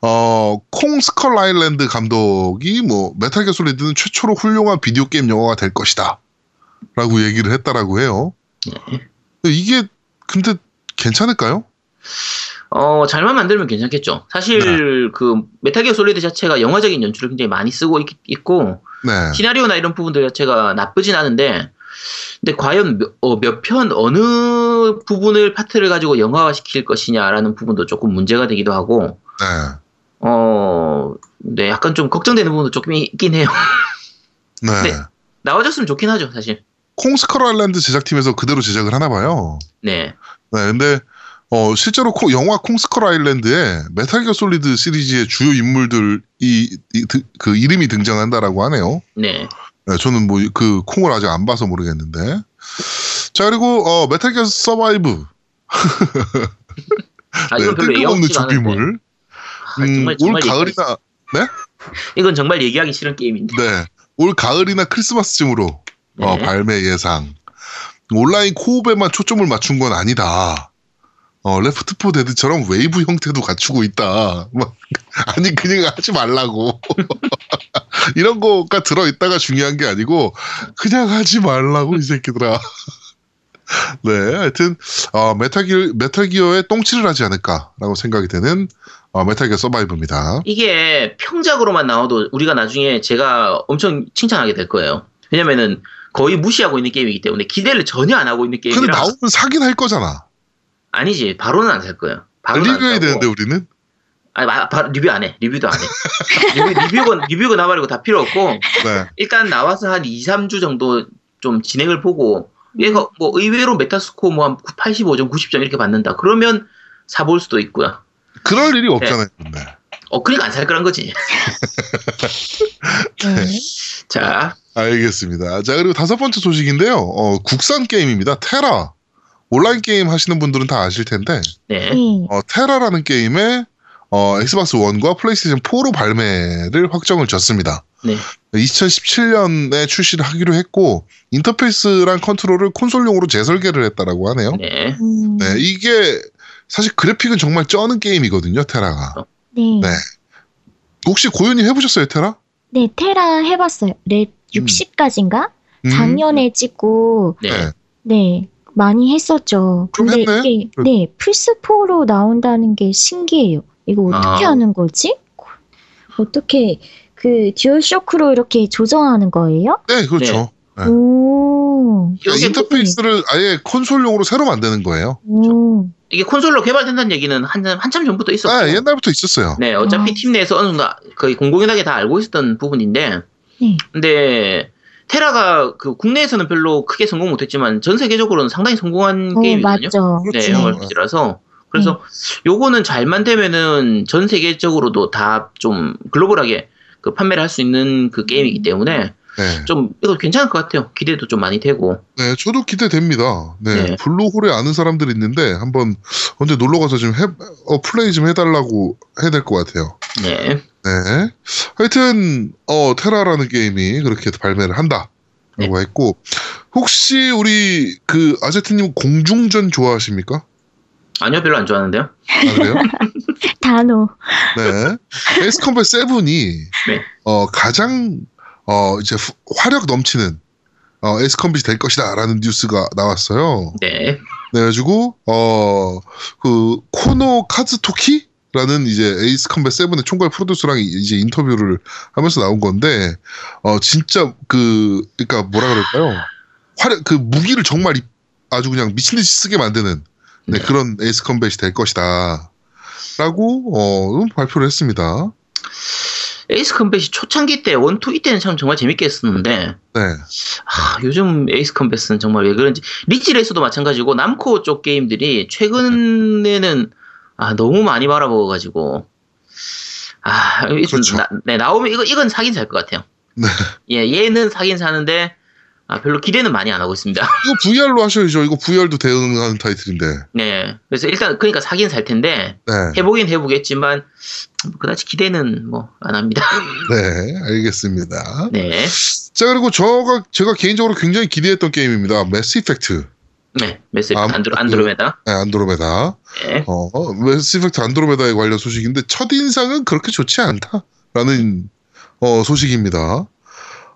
[SPEAKER 1] 어, 콩 스컬 아일랜드 감독이 뭐, 메탈 기어 솔리드는 최초로 훌륭한 비디오 게임 영화가 될 것이다. 라고 얘기를 했다라고 해요.
[SPEAKER 2] 네.
[SPEAKER 1] 이게, 근데 괜찮을까요?
[SPEAKER 2] 어, 잘만 만들면 괜찮겠죠. 사실
[SPEAKER 1] 네.
[SPEAKER 2] 그 메탈 기어 솔리드 자체가 영화적인 연출을 굉장히 많이 쓰고 있, 있고
[SPEAKER 1] 네.
[SPEAKER 2] 시나리오나 이런 부분들 자체가 나쁘진 않은데 근데 과연 몇편 어느 부분을 파트를 가지고 영화화 시킬 것이냐라는 부분도 조금 문제가 되기도 하고
[SPEAKER 1] 네.
[SPEAKER 2] 어, 네, 약간 좀 걱정되는 부분도 조금 있긴 해요. <laughs>
[SPEAKER 1] 네.
[SPEAKER 2] 네. 나와줬으면 좋긴 하죠, 사실.
[SPEAKER 1] 콩스컬 아일랜드 제작팀에서 그대로 제작을 하나 봐요.
[SPEAKER 2] 네.
[SPEAKER 1] 네, 근데 어, 실제로 코- 영화 콩스컬 아일랜드에 메탈 기어 솔리드 시리즈의 주요 인물들이 이- 드- 그 이름이 등장한다라고 하네요.
[SPEAKER 2] 네.
[SPEAKER 1] 네, 저는 뭐 그 콩을 아직 안 봐서 모르겠는데. 자 그리고 어, 메탈 기어 서바이브
[SPEAKER 2] 아,
[SPEAKER 1] 네,
[SPEAKER 2] 이건 별로
[SPEAKER 1] 뜬금없는. 좀비물.
[SPEAKER 2] 아,
[SPEAKER 1] 음, 올 가을이나
[SPEAKER 2] 이건 정말 얘기하기 싫은 게임인데.
[SPEAKER 1] 네, 올 가을이나 크리스마스쯤으로 어,
[SPEAKER 2] 네.
[SPEAKER 1] 발매 예상. 온라인 co-op에만 초점을 맞춘 건 아니다. 어, 레프트 포 데드처럼 웨이브 형태도 갖추고 있다. 막, <laughs> 아니, 그냥 하지 말라고. <laughs> <laughs> 이런 거가 들어있다가 중요한 게 아니고, 그냥 하지 말라고, 이 새끼들아. <laughs> 네, 하여튼, 어, 메탈기어, 메탈기어에 똥칠을 하지 않을까라고 생각이 되는, 어, 메탈기어 서바이브입니다.
[SPEAKER 2] 이게 평작으로만 나와도 우리가 나중에 제가 엄청 칭찬하게 될 거예요. 왜냐면은 거의 무시하고 있는 게임이기 때문에 기대를 전혀 안 하고 있는
[SPEAKER 1] 근데
[SPEAKER 2] 게임이라
[SPEAKER 1] 나오면 사긴 할 거잖아.
[SPEAKER 2] 아니지 바로는 안 살 거예요. 바로는 안
[SPEAKER 1] 리뷰해야. 되는데, 우리는?
[SPEAKER 2] 아니 마- 바- 리뷰 안 해. 리뷰도 안 해. <laughs> 리뷰, 리뷰가 리뷰가 나발이고 다 필요 없고
[SPEAKER 1] 네.
[SPEAKER 2] 일단 나와서 한 2, 3주 정도 좀 진행을 보고 얘가 뭐 의외로 메타스코어 뭐한 85점, 90점 이렇게 받는다. 그러면 사볼 수도 있고요.
[SPEAKER 1] 그럴 일이 없잖아요, 근데.
[SPEAKER 2] 어 그러니까 안 살 거란 거지. <laughs>
[SPEAKER 3] 네.
[SPEAKER 2] 자,
[SPEAKER 1] 알겠습니다. 자, 그리고 다섯 번째 소식인데요. 어, 국산 게임입니다. 테라. 온라인 게임 하시는 분들은 다 아실 텐데,
[SPEAKER 2] 네.
[SPEAKER 3] 네.
[SPEAKER 1] 어, 테라라는 게임에 어, 엑스박스 1과 플레이스테이션 4로 발매를 확정을 졌습니다.
[SPEAKER 2] 네.
[SPEAKER 1] 2017년에 출시를 하기로 했고, 인터페이스랑 컨트롤을 콘솔용으로 재설계를 했다라고 하네요.
[SPEAKER 2] 네.
[SPEAKER 3] 음,
[SPEAKER 1] 네, 이게 사실 그래픽은 정말 쩌는 게임이거든요, 테라가.
[SPEAKER 3] 네.
[SPEAKER 1] 네. 혹시 고현이 해보셨어요, 테라?
[SPEAKER 3] 네, 테라 해봤어요. 렙 60까지인가?
[SPEAKER 1] 음,
[SPEAKER 3] 작년에 찍고,
[SPEAKER 2] 네.
[SPEAKER 1] 네.
[SPEAKER 3] 네, 많이 했었죠.
[SPEAKER 1] 좀
[SPEAKER 3] 근데
[SPEAKER 1] 했네?
[SPEAKER 3] 이게, 네, 플스 4로 나온다는 게 신기해요. 이거 어떻게
[SPEAKER 2] 아.
[SPEAKER 3] 하는 거지? 어떻게, 그, 듀얼쇼크로 이렇게 조정하는 거예요?
[SPEAKER 1] 네, 그렇죠. 네.
[SPEAKER 3] 오,
[SPEAKER 1] 그러니까
[SPEAKER 2] 이게
[SPEAKER 1] 인터페이스를 아예 콘솔용으로 새로 만드는 거예요.
[SPEAKER 3] 오,
[SPEAKER 2] 이게 콘솔로 개발된다는 얘기는 한, 한참 전부터 있었고.
[SPEAKER 1] 아, 옛날부터 있었어요.
[SPEAKER 2] 네, 어차피
[SPEAKER 3] 아.
[SPEAKER 2] 팀 내에서 어느 정도 거의 공공연하게 다 알고 있었던 부분인데,
[SPEAKER 3] 네.
[SPEAKER 2] 근데 테라가 그 국내에서는 별로 크게 성공 못했지만 전 세계적으로는 상당히 성공한
[SPEAKER 3] 오,
[SPEAKER 2] 게임이거든요.
[SPEAKER 3] 맞죠.
[SPEAKER 2] 네,
[SPEAKER 1] 그렇죠.
[SPEAKER 2] 영화피지라서 그래서 요거는 잘만 되면은 전 세계적으로도 다 좀 글로벌하게 그 판매를 할 수 있는 그 게임이기 때문에
[SPEAKER 1] 네.
[SPEAKER 2] 좀 이거 괜찮을 것 같아요. 기대도 좀 많이 되고.
[SPEAKER 1] 네, 저도 기대됩니다. 네,
[SPEAKER 2] 네.
[SPEAKER 1] 블루홀에 아는 사람들이 있는데 한번 언제 놀러 가서 좀 해, 어, 플레이 좀 해달라고 해야 될 것 같아요.
[SPEAKER 2] 네.
[SPEAKER 1] 네. 하여튼 어 테라라는 게임이 그렇게 발매를 한다 라고
[SPEAKER 2] 네.
[SPEAKER 1] 했고 혹시 우리 그 아제트님 공중전 좋아하십니까?
[SPEAKER 2] 아니요, 별로 안 좋아하는데요.
[SPEAKER 1] 아, 그래요? <laughs>
[SPEAKER 3] 단호.
[SPEAKER 1] 네. 에이스 컴뱃 7이
[SPEAKER 2] 네.
[SPEAKER 1] 어, 가장 어, 이제 후- 화력 넘치는 어, 에이스 컴뱃이 될 것이다라는 뉴스가 나왔어요.
[SPEAKER 2] 네.
[SPEAKER 1] 그래가지고 어, 그 코노 카즈토키 라는 이제 에이스 컴뱃 7의 총괄 프로듀서랑 이제 인터뷰를 하면서 나온 건데 어, 진짜 그 그러니까 뭐라 그럴까요? 화력 그 무기를 정말 이- 아주 그냥 미친 듯이 쓰게 만드는 네,
[SPEAKER 2] 네.
[SPEAKER 1] 그런 에이스 컴뱃이 될 것이다. 라고 어, 발표를 했습니다.
[SPEAKER 2] 에이스 컴뱃이 초창기 때, one, two, 이때는 참 정말 재밌게 했었는데,
[SPEAKER 1] 네.
[SPEAKER 2] 아, 요즘 에이스 컴뱃은 정말 왜 그런지, 릿지 레이서도 마찬가지고, 남코 쪽 게임들이 최근에는, 아, 너무 많이 말아먹어가지고, 아,
[SPEAKER 1] 그렇죠.
[SPEAKER 2] 나, 네, 나오면 이거, 이건 사긴 살 것 같아요.
[SPEAKER 1] 네.
[SPEAKER 2] 예, 얘는 사긴 사는데, 아, 별로 기대는 많이 안 하고 있습니다. <laughs>
[SPEAKER 1] 이거 VR로 하셔야죠. 이거 VR도 대응하는 타이틀인데.
[SPEAKER 2] 네. 그래서 일단, 그러니까 사긴 살 텐데,
[SPEAKER 1] 네.
[SPEAKER 2] 해보긴 해보겠지만, 그다지 기대는 뭐, 안 합니다. <laughs>
[SPEAKER 1] 네, 알겠습니다.
[SPEAKER 2] 네.
[SPEAKER 1] 자, 그리고 저가, 제가 개인적으로 굉장히 기대했던 게임입니다. 매스 이펙트.
[SPEAKER 2] 네. 메시
[SPEAKER 1] 아,
[SPEAKER 2] 안드로,
[SPEAKER 1] 그-
[SPEAKER 2] 안드로메다.
[SPEAKER 1] 네, 안드로메다.
[SPEAKER 2] 네.
[SPEAKER 1] 어, 매스 이펙트 안드로메다에 관련 소식인데, 첫인상은 그렇게 좋지 않다라는, 어, 소식입니다.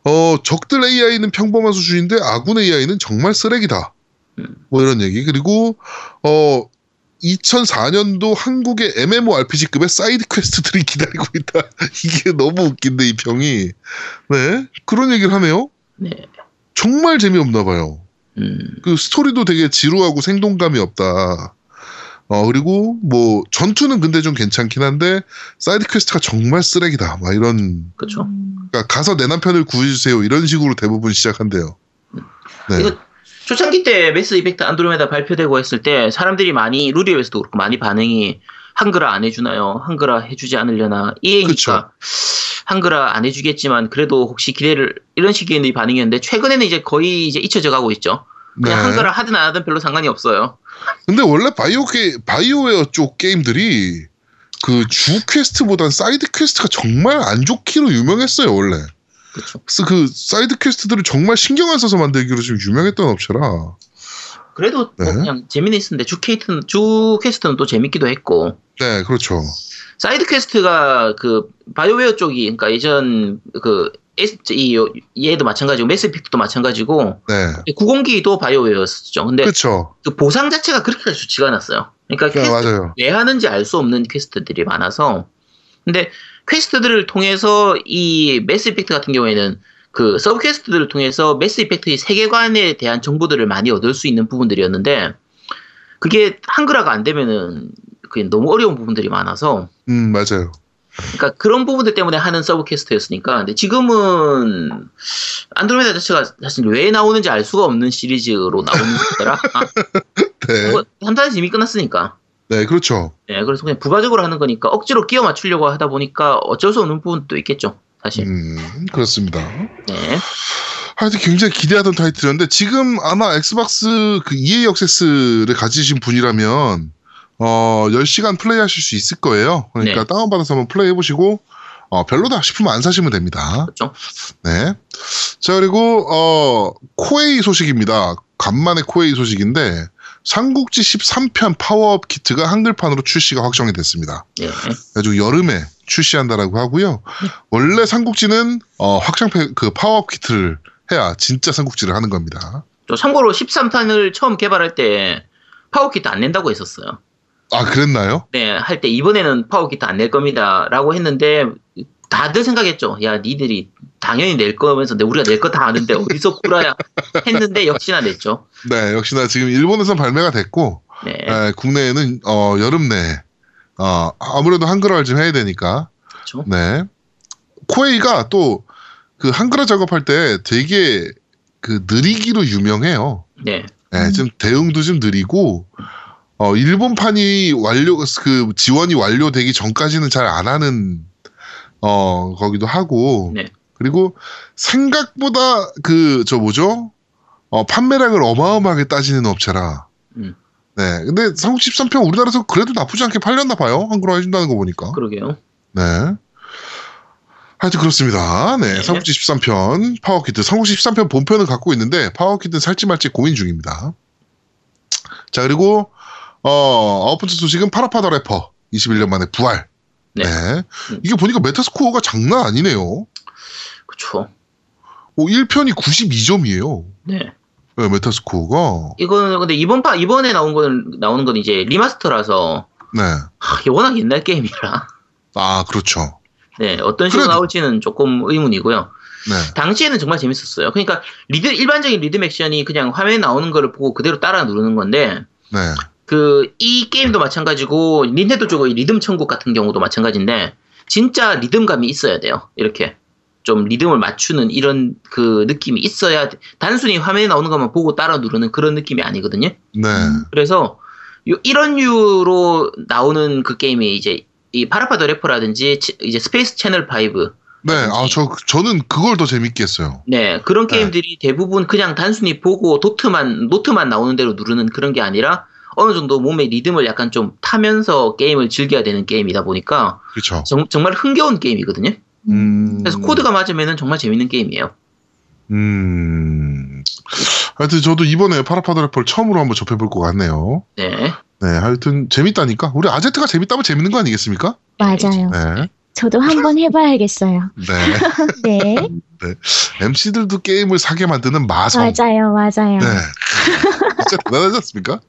[SPEAKER 1] 어, 적들 AI는 평범한 수준인데, 아군 AI는 정말 쓰레기다.
[SPEAKER 2] 음.
[SPEAKER 1] 뭐 이런 얘기. 그리고, 어, 2004년도 한국의 MMORPG급의 사이드 퀘스트들이 <laughs> 기다리고 있다. 이게 너무 웃긴데, 이 평이. 네. 그런 얘기를 하네요.
[SPEAKER 2] 네.
[SPEAKER 1] 정말 재미없나 봐요.
[SPEAKER 2] 음.
[SPEAKER 1] 그 스토리도 되게 지루하고 생동감이 없다. 어, 그리고 뭐 전투는 근데 좀 괜찮긴 한데 사이드 퀘스트가 정말 쓰레기다. 막 이런.
[SPEAKER 3] 음,
[SPEAKER 1] 그러니까 가서 내 남편을 구해주세요 이런 식으로 대부분 시작한대요. 네.
[SPEAKER 2] 이거 초창기 때 매스 이펙트 안드로메다 발표되고 했을 때 사람들이 많이 루리에서도 그렇고 많이 반응이 한글화 안 해주나요? 한글화 해주지 않으려나?
[SPEAKER 1] 그쵸.
[SPEAKER 2] 한글화 안 해주겠지만 그래도 혹시 기대를 이런 식의 반응이었는데 최근에는 이제 거의 이제 잊혀져 가고 있죠. 그냥
[SPEAKER 1] 네.
[SPEAKER 2] 한글화 하든 안 하든 별로 상관이 없어요.
[SPEAKER 1] 근데 원래 바이오 게 바이오웨어 쪽 게임들이 그 주 퀘스트보단 사이드 퀘스트가 정말 안 좋기로 유명했어요 원래. 그래서 그 사이드 퀘스트들을 정말 신경 안 써서 만들기로 좀 유명했던 업체라.
[SPEAKER 2] 그래도 뭐
[SPEAKER 1] 네.
[SPEAKER 2] 그냥 재미는 있었는데 주 퀘스트는 주 퀘스트는 또 재밌기도 했고
[SPEAKER 1] 네, 그렇죠.
[SPEAKER 2] 사이드 퀘스트가 그 바이오웨어 쪽이 그러니까 예전 그 이, 얘도 마찬가지고 매스 이펙트도 마찬가지고
[SPEAKER 1] 네,
[SPEAKER 2] 구공기도 바이오웨어였죠. 근데
[SPEAKER 1] 그렇죠.
[SPEAKER 2] 그 보상 자체가 그렇게 좋지가 않았어요. 그러니까
[SPEAKER 1] 네, 맞아요.
[SPEAKER 2] 왜 하는지 알 수 없는 퀘스트들이 많아서 근데 퀘스트들을 통해서 이 매스 이펙트 같은 경우에는 그 서브 퀘스트들을 통해서 매스 이펙트의 세계관에 대한 정보들을 많이 얻을 수 있는 부분들이었는데 그게 한글화가 안 되면은 그게 너무 어려운 부분들이 많아서
[SPEAKER 1] 음, 맞아요.
[SPEAKER 2] 그러니까 그런 부분들 때문에 하는 서브 퀘스트였으니까 근데 지금은 안드로메다 자체가 사실 왜 나오는지 알 수가 없는 시리즈로 나오는 거더라. 아, <laughs>
[SPEAKER 1] 네,
[SPEAKER 2] 뭐, 3탄에서 이미 끝났으니까.
[SPEAKER 1] 네, 그렇죠.
[SPEAKER 2] 네, 그래서 그냥 부가적으로 하는 거니까 억지로 끼워 맞추려고 하다 보니까 어쩔 수 없는 부분도 있겠죠, 사실.
[SPEAKER 1] 음, 그렇습니다.
[SPEAKER 2] 네,
[SPEAKER 1] 하여튼 굉장히 기대하던 타이틀이었는데 지금 아마 엑스박스 그 EA 액세스를 가지신 분이라면 어 10시간 플레이 하실 수 있을 거예요. 그러니까
[SPEAKER 2] 네.
[SPEAKER 1] 다운받아서 한번 플레이 해 보시고 어 별로다 싶으면 안 사시면 됩니다.
[SPEAKER 2] 그렇죠.
[SPEAKER 1] 네. 자 그리고 어 코에이 소식입니다. 간만에 코에이 소식인데 삼국지 13편 파워업 키트가 한글판으로 출시가 확정이 됐습니다.
[SPEAKER 2] 네,
[SPEAKER 1] 아주 여름에 출시한다라고 하고요.
[SPEAKER 2] 네.
[SPEAKER 1] 원래 삼국지는 어, 확장팩 그 파워업 키트를 해야 진짜 삼국지를 하는 겁니다.
[SPEAKER 2] 또 참고로 13탄을 처음 개발할 때 파워키트 안 낸다고 했었어요.
[SPEAKER 1] 아 그랬나요?
[SPEAKER 2] 네, 할 때 이번에는 파워키트 안낼 겁니다라고 했는데 다들 생각했죠. 야, 니들이 당연히 낼 거면서 내 우리가 낼 거 다 아는데 어디서 구라야 했는데 역시나 냈죠.
[SPEAKER 1] 네, 역시나 지금 일본에서 발매가 됐고
[SPEAKER 2] 네,
[SPEAKER 1] 에, 국내에는 어, 여름 내에 어, 아무래도 한글화를 좀 해야 되니까
[SPEAKER 2] 그렇죠.
[SPEAKER 1] 네 코에이가 또 그 한글화 작업할 때 되게 그 느리기로 유명해요.
[SPEAKER 2] 네,
[SPEAKER 1] 네, 좀 대응도 좀 느리고 어 일본판이 완료 그 지원이 완료되기 전까지는 잘 안 하는 어 거기도 하고.
[SPEAKER 2] 네.
[SPEAKER 1] 그리고 생각보다 그 저 뭐죠? 어 판매량을 어마어마하게 따지는 업체라.
[SPEAKER 2] 음.
[SPEAKER 1] 네. 근데 삼국지 13편 우리나라에서 그래도 나쁘지 않게 팔렸나 봐요. 한글화 해준다는 거 보니까.
[SPEAKER 2] 그러게요.
[SPEAKER 1] 네. 하여튼 그렇습니다. 네.
[SPEAKER 2] 네.
[SPEAKER 1] 삼국지 13편 파워키트 삼국지 13편 본편은 갖고 있는데 파워키트는 살지 말지 고민 중입니다. 자 그리고 어 아홉 번째 소식은 파라파 더 래퍼 21년 만에 부활
[SPEAKER 2] 네.
[SPEAKER 1] 네.
[SPEAKER 2] 음.
[SPEAKER 1] 이게 보니까 메타스코어가 장난 아니네요
[SPEAKER 2] 그렇죠.
[SPEAKER 1] 오, 1편이 92점이에요
[SPEAKER 2] 네.
[SPEAKER 1] 네, 메타스코어가
[SPEAKER 2] 이거는 근데 이번 파 이번에 나온 건 나오는 건 이제 리마스터라서
[SPEAKER 1] 네.
[SPEAKER 2] 하, 이게 워낙 옛날 게임이라
[SPEAKER 1] 아 그렇죠
[SPEAKER 2] 네 어떤 식으로
[SPEAKER 1] 그래도-
[SPEAKER 2] 나올지는 조금 의문이고요.
[SPEAKER 1] 네.
[SPEAKER 2] 당시에는 정말 재밌었어요. 그러니까 리드 일반적인 리듬 액션이 그냥 화면에 나오는 거를 보고 그대로 따라 누르는 건데
[SPEAKER 1] 네.
[SPEAKER 2] 그 이 게임도 마찬가지고 닌텐도 쪽의 리듬 천국 같은 경우도 마찬가지인데 진짜 리듬감이 있어야 돼요. 이렇게 좀 리듬을 맞추는 이런 그 느낌이 있어야 돼. 단순히 화면에 나오는 것만 보고 따라 누르는 그런 느낌이 아니거든요.
[SPEAKER 1] 네.
[SPEAKER 2] 그래서 요- 이런 류로 나오는 그 게임이 이제 이 파라파 더 래퍼라든지 치- 이제 스페이스 채널 5
[SPEAKER 1] 네. 아, 저, 저는 그걸 더 재밌게 했어요.
[SPEAKER 2] 네 그런
[SPEAKER 1] 네.
[SPEAKER 2] 게임들이 대부분 그냥 단순히 보고 도트만 노트만 나오는 대로 누르는 그런 게 아니라 어느 정도 몸의 리듬을 약간 좀 타면서 게임을 즐겨야 되는 게임이다 보니까
[SPEAKER 1] 그렇죠.
[SPEAKER 2] 정, 말 흥겨운 게임이거든요.
[SPEAKER 1] 음.
[SPEAKER 2] 그래서 코드가 맞으면 정말 재밌는 게임이에요.
[SPEAKER 1] 음. 하여튼 저도 이번에 파라파더 래퍼를 처음으로 한번 접해볼 것 같네요.
[SPEAKER 2] 네.
[SPEAKER 1] 네. 하여튼 재밌다니까. 우리 아제트가 재밌다면 재밌는 거 아니겠습니까?
[SPEAKER 3] 맞아요.
[SPEAKER 1] 네.
[SPEAKER 3] 저도 한번 해봐야겠어요.
[SPEAKER 1] 네. <laughs>
[SPEAKER 3] 네,
[SPEAKER 1] MC들도 게임을 사게 만드는 마성.
[SPEAKER 3] 맞아요, 맞아요.
[SPEAKER 1] 네. 진짜 대단하지 않습니까?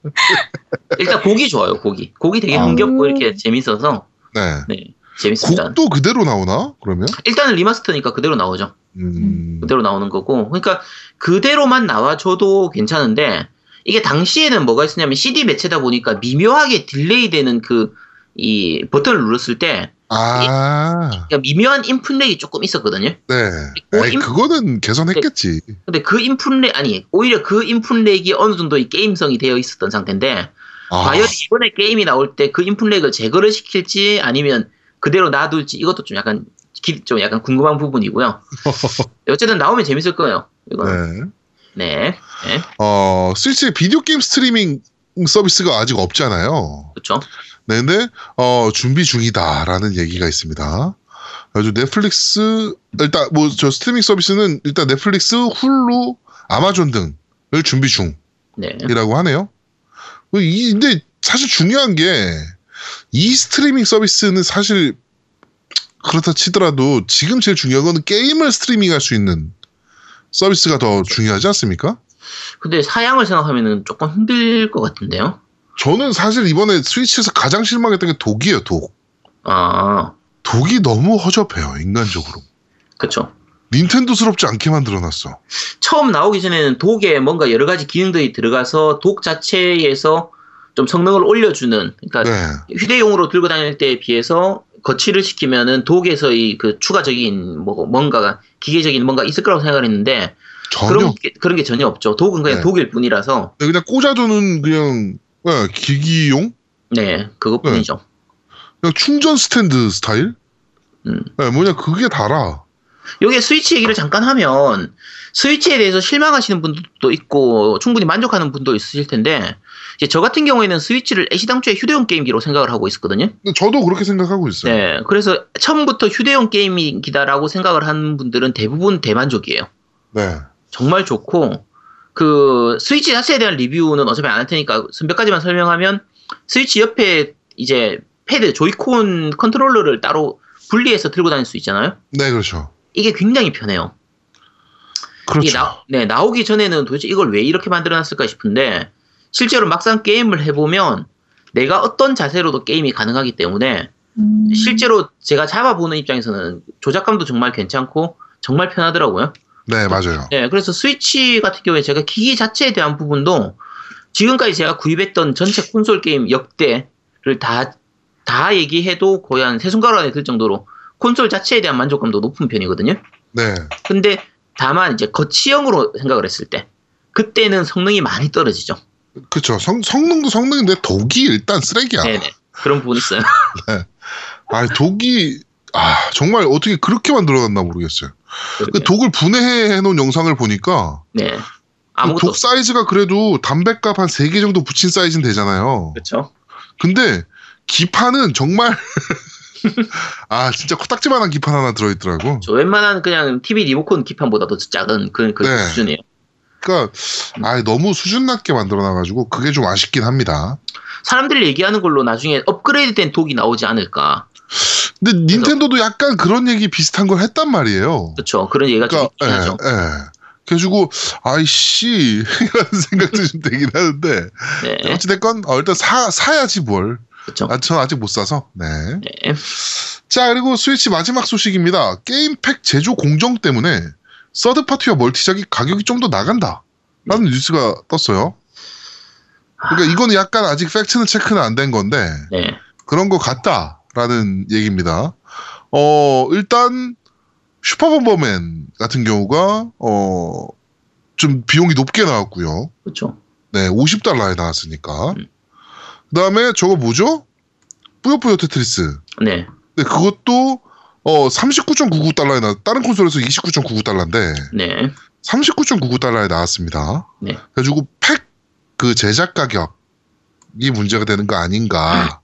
[SPEAKER 2] 일단 곡이 좋아요. 곡이 곡이 되게
[SPEAKER 1] 아.
[SPEAKER 2] 흥겹고 이렇게 재밌어서
[SPEAKER 1] 네.
[SPEAKER 2] 네 재밌습니다.
[SPEAKER 1] 곡도 그대로 나오나? 그러면?
[SPEAKER 2] 일단은 remaster니까 그대로 나오죠.
[SPEAKER 1] 음.
[SPEAKER 2] 그대로 나오는 거고. 그러니까 그대로만 나와줘도 괜찮은데 이게 당시에는 뭐가 있었냐면 CD 매체다 보니까 미묘하게 delay 되는 그 이 버튼을 눌렀을 때
[SPEAKER 1] 아,
[SPEAKER 2] 그러니까 미묘한 input lag이 조금 있었거든요.
[SPEAKER 1] 네.
[SPEAKER 2] 그
[SPEAKER 1] 에이,
[SPEAKER 2] 임-
[SPEAKER 1] 그거는 개선했겠지.
[SPEAKER 2] 근데 그 input lag 아니 오히려 그 input lag이 어느 정도 이 게임성이 되어 있었던 상태인데
[SPEAKER 1] 아,
[SPEAKER 2] 과연 이번에 게임이 나올 때 그 input lag을 제거를 시킬지 아니면 그대로 놔둘지 이것도 좀 약간 기- 좀 약간 궁금한 부분이고요. <laughs> 어쨌든 나오면 재밌을 거예요. 이거는.
[SPEAKER 1] 네.
[SPEAKER 2] 네. 네.
[SPEAKER 1] 어, 스위치에 비디오 게임 스트리밍 서비스가 아직 없잖아요.
[SPEAKER 2] 그렇죠.
[SPEAKER 1] 네, 근데 어, 준비 중이다라는 얘기가 있습니다. 아주 넷플릭스 일단 뭐 저 스트리밍 서비스는 일단 넷플릭스, 훌루, 아마존 등을 준비
[SPEAKER 2] 네.
[SPEAKER 1] 중이라고 하네요. 이 근데 사실 중요한 게 이 스트리밍 서비스는 사실 그렇다 치더라도 지금 제일 중요한 거는 게임을 스트리밍할 수 있는 서비스가 더 중요하지 않습니까?
[SPEAKER 2] 근데 사양을 생각하면은 조금 힘들 것 같은데요.
[SPEAKER 1] 저는 사실 이번에 스위치에서 가장 실망했던 게 독이에요, 독.
[SPEAKER 2] 아,
[SPEAKER 1] 독이 너무 허접해요, 인간적으로.
[SPEAKER 2] 그렇죠.
[SPEAKER 1] 닌텐도스럽지 않게 만들어놨어.
[SPEAKER 2] 처음 나오기 전에는 독에 뭔가 여러 가지 기능들이 들어가서 독 자체에서 좀 성능을 올려주는, 그러니까
[SPEAKER 1] 네.
[SPEAKER 2] 휴대용으로 들고 다닐 때에 비해서 거치를 시키면은 독에서의 그 추가적인 뭐 뭔가가 기계적인 뭔가 있을 거라고 생각을 했는데
[SPEAKER 1] 전혀.
[SPEAKER 2] 그런 게, 그런 게 전혀 없죠. 독은 그냥
[SPEAKER 1] 네.
[SPEAKER 2] 독일 뿐이라서
[SPEAKER 1] 네, 그냥 꽂아두는 그냥 네, 기기용?
[SPEAKER 2] 네 그것뿐이죠.
[SPEAKER 1] 그냥 충전 스탠드 스타일?
[SPEAKER 2] 음.
[SPEAKER 1] 네, 뭐냐, 그게 다라.
[SPEAKER 2] 여기에 스위치 얘기를 잠깐 하면 스위치에 대해서 실망하시는 분들도 있고 충분히 만족하는 분도 있으실 텐데 이제 저 같은 경우에는 스위치를 애시당초에 휴대용 게임기로 생각을 하고 있었거든요.
[SPEAKER 1] 근데 저도 그렇게 생각하고 있어요.
[SPEAKER 2] 네, 그래서 처음부터 휴대용 게임기다라고 생각을 하는 분들은 대부분 대만족이에요.
[SPEAKER 1] 네.
[SPEAKER 2] 정말 좋고 그 스위치 자체에 대한 리뷰는 어차피 안 할 테니까 몇 가지만 설명하면 스위치 옆에 이제 패드 조이콘 컨트롤러를 따로 분리해서 들고 다닐 수 있잖아요.
[SPEAKER 1] 네, 그렇죠.
[SPEAKER 2] 이게 굉장히 편해요.
[SPEAKER 1] 그렇죠.
[SPEAKER 2] 이게 나, 네, 나오기 전에는 도대체 이걸 왜 이렇게 만들어놨을까 싶은데 실제로 막상 게임을 해보면 내가 어떤 자세로도 게임이 가능하기 때문에
[SPEAKER 3] 음,
[SPEAKER 2] 실제로 제가 잡아보는 입장에서는 조작감도 정말 괜찮고 정말 편하더라고요.
[SPEAKER 1] 네, 맞아요.
[SPEAKER 2] 네, 그래서 스위치 같은 경우에 제가 기기 자체에 대한 부분도 지금까지 제가 구입했던 전체 콘솔 게임 역대를 다, 다 얘기해도 거의 한 세 손가락 안에 들 정도로 콘솔 자체에 대한 만족감도 높은 편이거든요.
[SPEAKER 1] 네.
[SPEAKER 2] 근데 다만 이제 거치형으로 생각을 했을 때 그때는 성능이 많이 떨어지죠.
[SPEAKER 1] 그쵸. 성, 성능도 성능인데 독이 일단 쓰레기야.
[SPEAKER 2] 네네. 그런 부분이 있어요. <laughs>
[SPEAKER 1] 아, 독이, 아, 정말 어떻게 그렇게 만들어놨나 모르겠어요. 그 독을 분해해 놓은 영상을 보니까
[SPEAKER 2] 네.
[SPEAKER 1] 그
[SPEAKER 2] 아무것도
[SPEAKER 1] 독 사이즈가 그래도 담배값 한 3개 정도 붙인 사이즈는 되잖아요.
[SPEAKER 2] 그렇죠.
[SPEAKER 1] 근데 기판은 정말 <laughs> 아 진짜 코딱지만한 기판 하나 들어있더라고.
[SPEAKER 2] 저 웬만한 그냥 TV 리모컨 기판보다도 작은 그, 그
[SPEAKER 1] 네.
[SPEAKER 2] 수준이에요.
[SPEAKER 1] 그러니까 아 너무 수준 낮게 만들어놔가지고 그게 좀 아쉽긴 합니다.
[SPEAKER 2] 사람들이 얘기하는 걸로 나중에 업그레이드된 독이 나오지 않을까.
[SPEAKER 1] 근데 닌텐도도 약간 그런 얘기 비슷한 걸 했단 말이에요.
[SPEAKER 2] 그렇죠. 그런 얘기가 좀
[SPEAKER 1] 그러니까
[SPEAKER 2] 있긴 하죠.
[SPEAKER 1] 예, 예. 그래가지고 아이씨 <laughs> 이런 생각도 좀 되긴 하는데
[SPEAKER 2] 네.
[SPEAKER 1] 어찌됐건 어, 일단 사 사야지 뭘.
[SPEAKER 2] 그렇죠.
[SPEAKER 1] 아, 전 아직 못 사서. 네.
[SPEAKER 2] 네.
[SPEAKER 1] 자, 그리고 스위치 마지막 소식입니다. 게임팩 제조 공정 때문에 서드파티와 멀티작이 가격이 좀 더 나간다. 라는 뉴스가 떴어요. 그러니까 이거는 약간 아직 팩트는 체크는 안 된 건데
[SPEAKER 2] 네.
[SPEAKER 1] 그런 것 같다 라는 얘기입니다. 어, 일단 슈퍼봄버맨 같은 경우가 어, 좀 비용이 높게 나왔고요.
[SPEAKER 2] 그렇죠.
[SPEAKER 1] 네, 50달러에 나왔으니까.
[SPEAKER 2] 음.
[SPEAKER 1] 그 다음에 저거 뭐죠? 뿌요뿌요 테트리스.
[SPEAKER 2] 네.
[SPEAKER 1] 네, 그것도 어 39.99달러에 나 다른 콘솔에서 29.99달러인데
[SPEAKER 2] 네.
[SPEAKER 1] 39.99달러에 나왔습니다.
[SPEAKER 2] 네.
[SPEAKER 1] 그래가지고 팩 그 제작 가격이 문제가 되는 거 아닌가.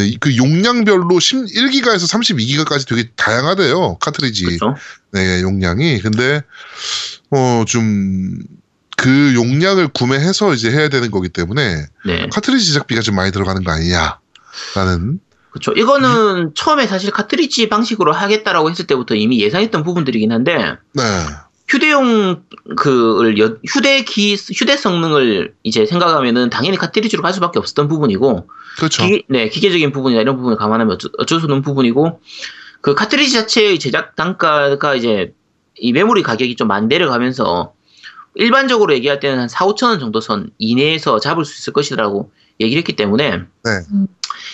[SPEAKER 1] 네, 이그 용량별로 1기가에서 32기가까지 되게 다양하대요. 카트리지.
[SPEAKER 2] 그렇죠.
[SPEAKER 1] 네, 용량이. 근데 어 좀 그 용량을 구매해서 이제 해야 되는 거기 때문에
[SPEAKER 2] 네.
[SPEAKER 1] 카트리지 제작비가 좀 많이 들어가는 거 아니냐라는
[SPEAKER 2] 그렇죠. 이거는 처음에 사실 카트리지 방식으로 하겠다라고 했을 때부터 이미 예상했던 부분들이긴 한데
[SPEAKER 1] 네.
[SPEAKER 2] 휴대용 그을 여- 휴대기 휴대 성능을 이제 생각하면은 당연히 카트리지로 갈 수밖에 없었던 부분이고
[SPEAKER 1] 그렇죠.
[SPEAKER 2] 기계, 네 기계적인 부분이나 이런 부분을 감안하면 어쩔, 어쩔 수 없는 부분이고 그 카트리지 자체의 제작 단가가 이제 이 메모리 가격이 좀 많이 내려가면서 일반적으로 얘기할 때는 한 4, 5천 원 정도 선 이내에서 잡을 수 있을 것이라고 얘기를 했기 때문에
[SPEAKER 1] 네.
[SPEAKER 3] 음.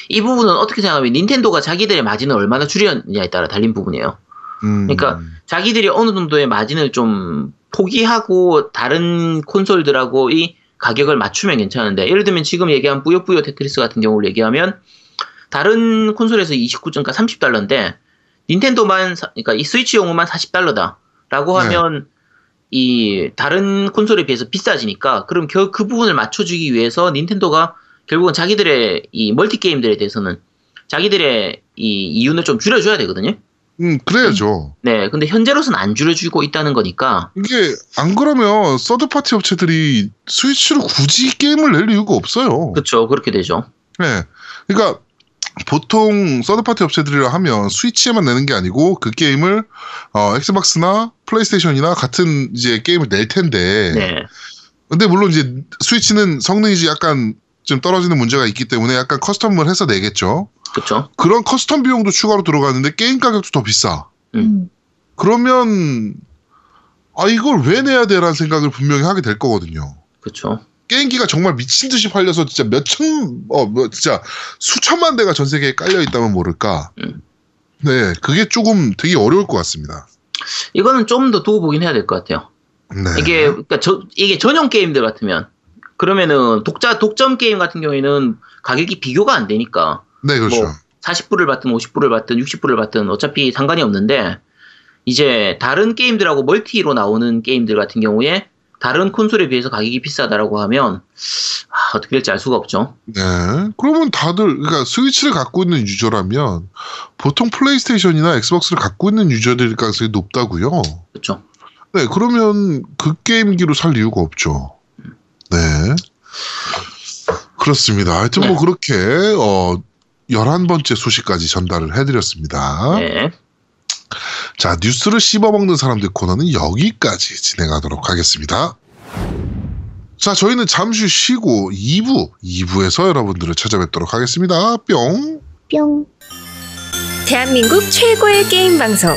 [SPEAKER 2] 이 부분은 어떻게 생각하면 닌텐도가 자기들의 마진을 얼마나 줄였느냐에 따라 달린 부분이에요.
[SPEAKER 1] 음.
[SPEAKER 2] 그러니까 자기들이 어느 정도의 마진을 좀 포기하고 다른 콘솔들하고 이 가격을 맞추면 괜찮은데 예를 들면 지금 얘기한 뿌요뿌요 테트리스 같은 경우를 얘기하면 다른 콘솔에서 29.가 30달러인데 닌텐도만 사- 그러니까 이 스위치용으만 40달러다라고
[SPEAKER 1] 네.
[SPEAKER 2] 하면 이 다른 콘솔에 비해서 비싸지니까 그럼 겨- 그 부분을 맞춰주기 위해서 닌텐도가 결국은 자기들의 이 멀티 게임들에 대해서는 자기들의 이 이윤을 좀 줄여줘야 되거든요.
[SPEAKER 1] 음, 그래야죠.
[SPEAKER 2] 네, 근데 현재로서는 안 줄여주고 있다는 거니까
[SPEAKER 1] 이게 안 그러면 third party 업체들이 스위치로 굳이 게임을 낼 이유가 없어요.
[SPEAKER 2] 그렇죠, 그렇게 되죠.
[SPEAKER 1] 네. 그러니까 보통 third party 업체들이라 하면 스위치에만 내는 게 아니고 그 게임을 어, 엑스박스나 플레이스테이션이나 같은 이제 게임을 낼 텐데.
[SPEAKER 2] 네,
[SPEAKER 1] 근데 물론 이제 스위치는 성능이 약간 좀 떨어지는 문제가 있기 때문에 약간 custom을 해서 내겠죠.
[SPEAKER 2] 그렇죠.
[SPEAKER 1] 그런 custom 비용도 추가로 들어가는데 게임 가격도 더 비싸.
[SPEAKER 3] 음.
[SPEAKER 1] 그러면 아 이걸 왜 내야 돼라는 생각을 분명히 하게 될 거거든요.
[SPEAKER 2] 그렇죠.
[SPEAKER 1] 게임기가 정말 미친 듯이 팔려서 진짜 몇천 어 뭐 진짜 수천만 대가 전 세계에 깔려 있다면 모를까.
[SPEAKER 2] 음.
[SPEAKER 1] 네, 그게 조금 되게 어려울 것 같습니다.
[SPEAKER 2] 이거는 좀 더 두고 보긴 해야 될 것 같아요.
[SPEAKER 1] 네.
[SPEAKER 2] 이게 그러니까 저 이게 전용 게임들 같으면 그러면은 독자 독점 게임 같은 경우에는 가격이 비교가 안 되니까
[SPEAKER 1] 네, 그렇죠.
[SPEAKER 2] 뭐 40불을 받든 50불을 받든 60불을 받든 어차피 상관이 없는데 이제 다른 게임들하고 멀티로 나오는 게임들 같은 경우에 다른 콘솔에 비해서 가격이 비싸다라고 하면 아, 어떻게 될지 알 수가 없죠.
[SPEAKER 1] 네. 그러면 다들 그러니까 스위치를 갖고 있는 유저라면 보통 플레이스테이션이나 엑스박스를 갖고 있는 유저들 가능성이 높다고요.
[SPEAKER 2] 그렇죠.
[SPEAKER 1] 네, 그러면 그 게임기로 살 이유가 없죠. 네. 그렇습니다. 하여튼 뭐
[SPEAKER 2] 네.
[SPEAKER 1] 그렇게 어 11번째 소식까지 전달을 해드렸습니다.
[SPEAKER 2] 네.
[SPEAKER 1] 자, 뉴스를 씹어먹는 사람들 코너는 여기까지 진행하도록 하겠습니다. 자, 저희는 잠시 쉬고 2부, 2부에서 여러분들을 찾아뵙도록 하겠습니다. 뿅!
[SPEAKER 3] 뿅.
[SPEAKER 4] 대한민국 최고의 게임 방송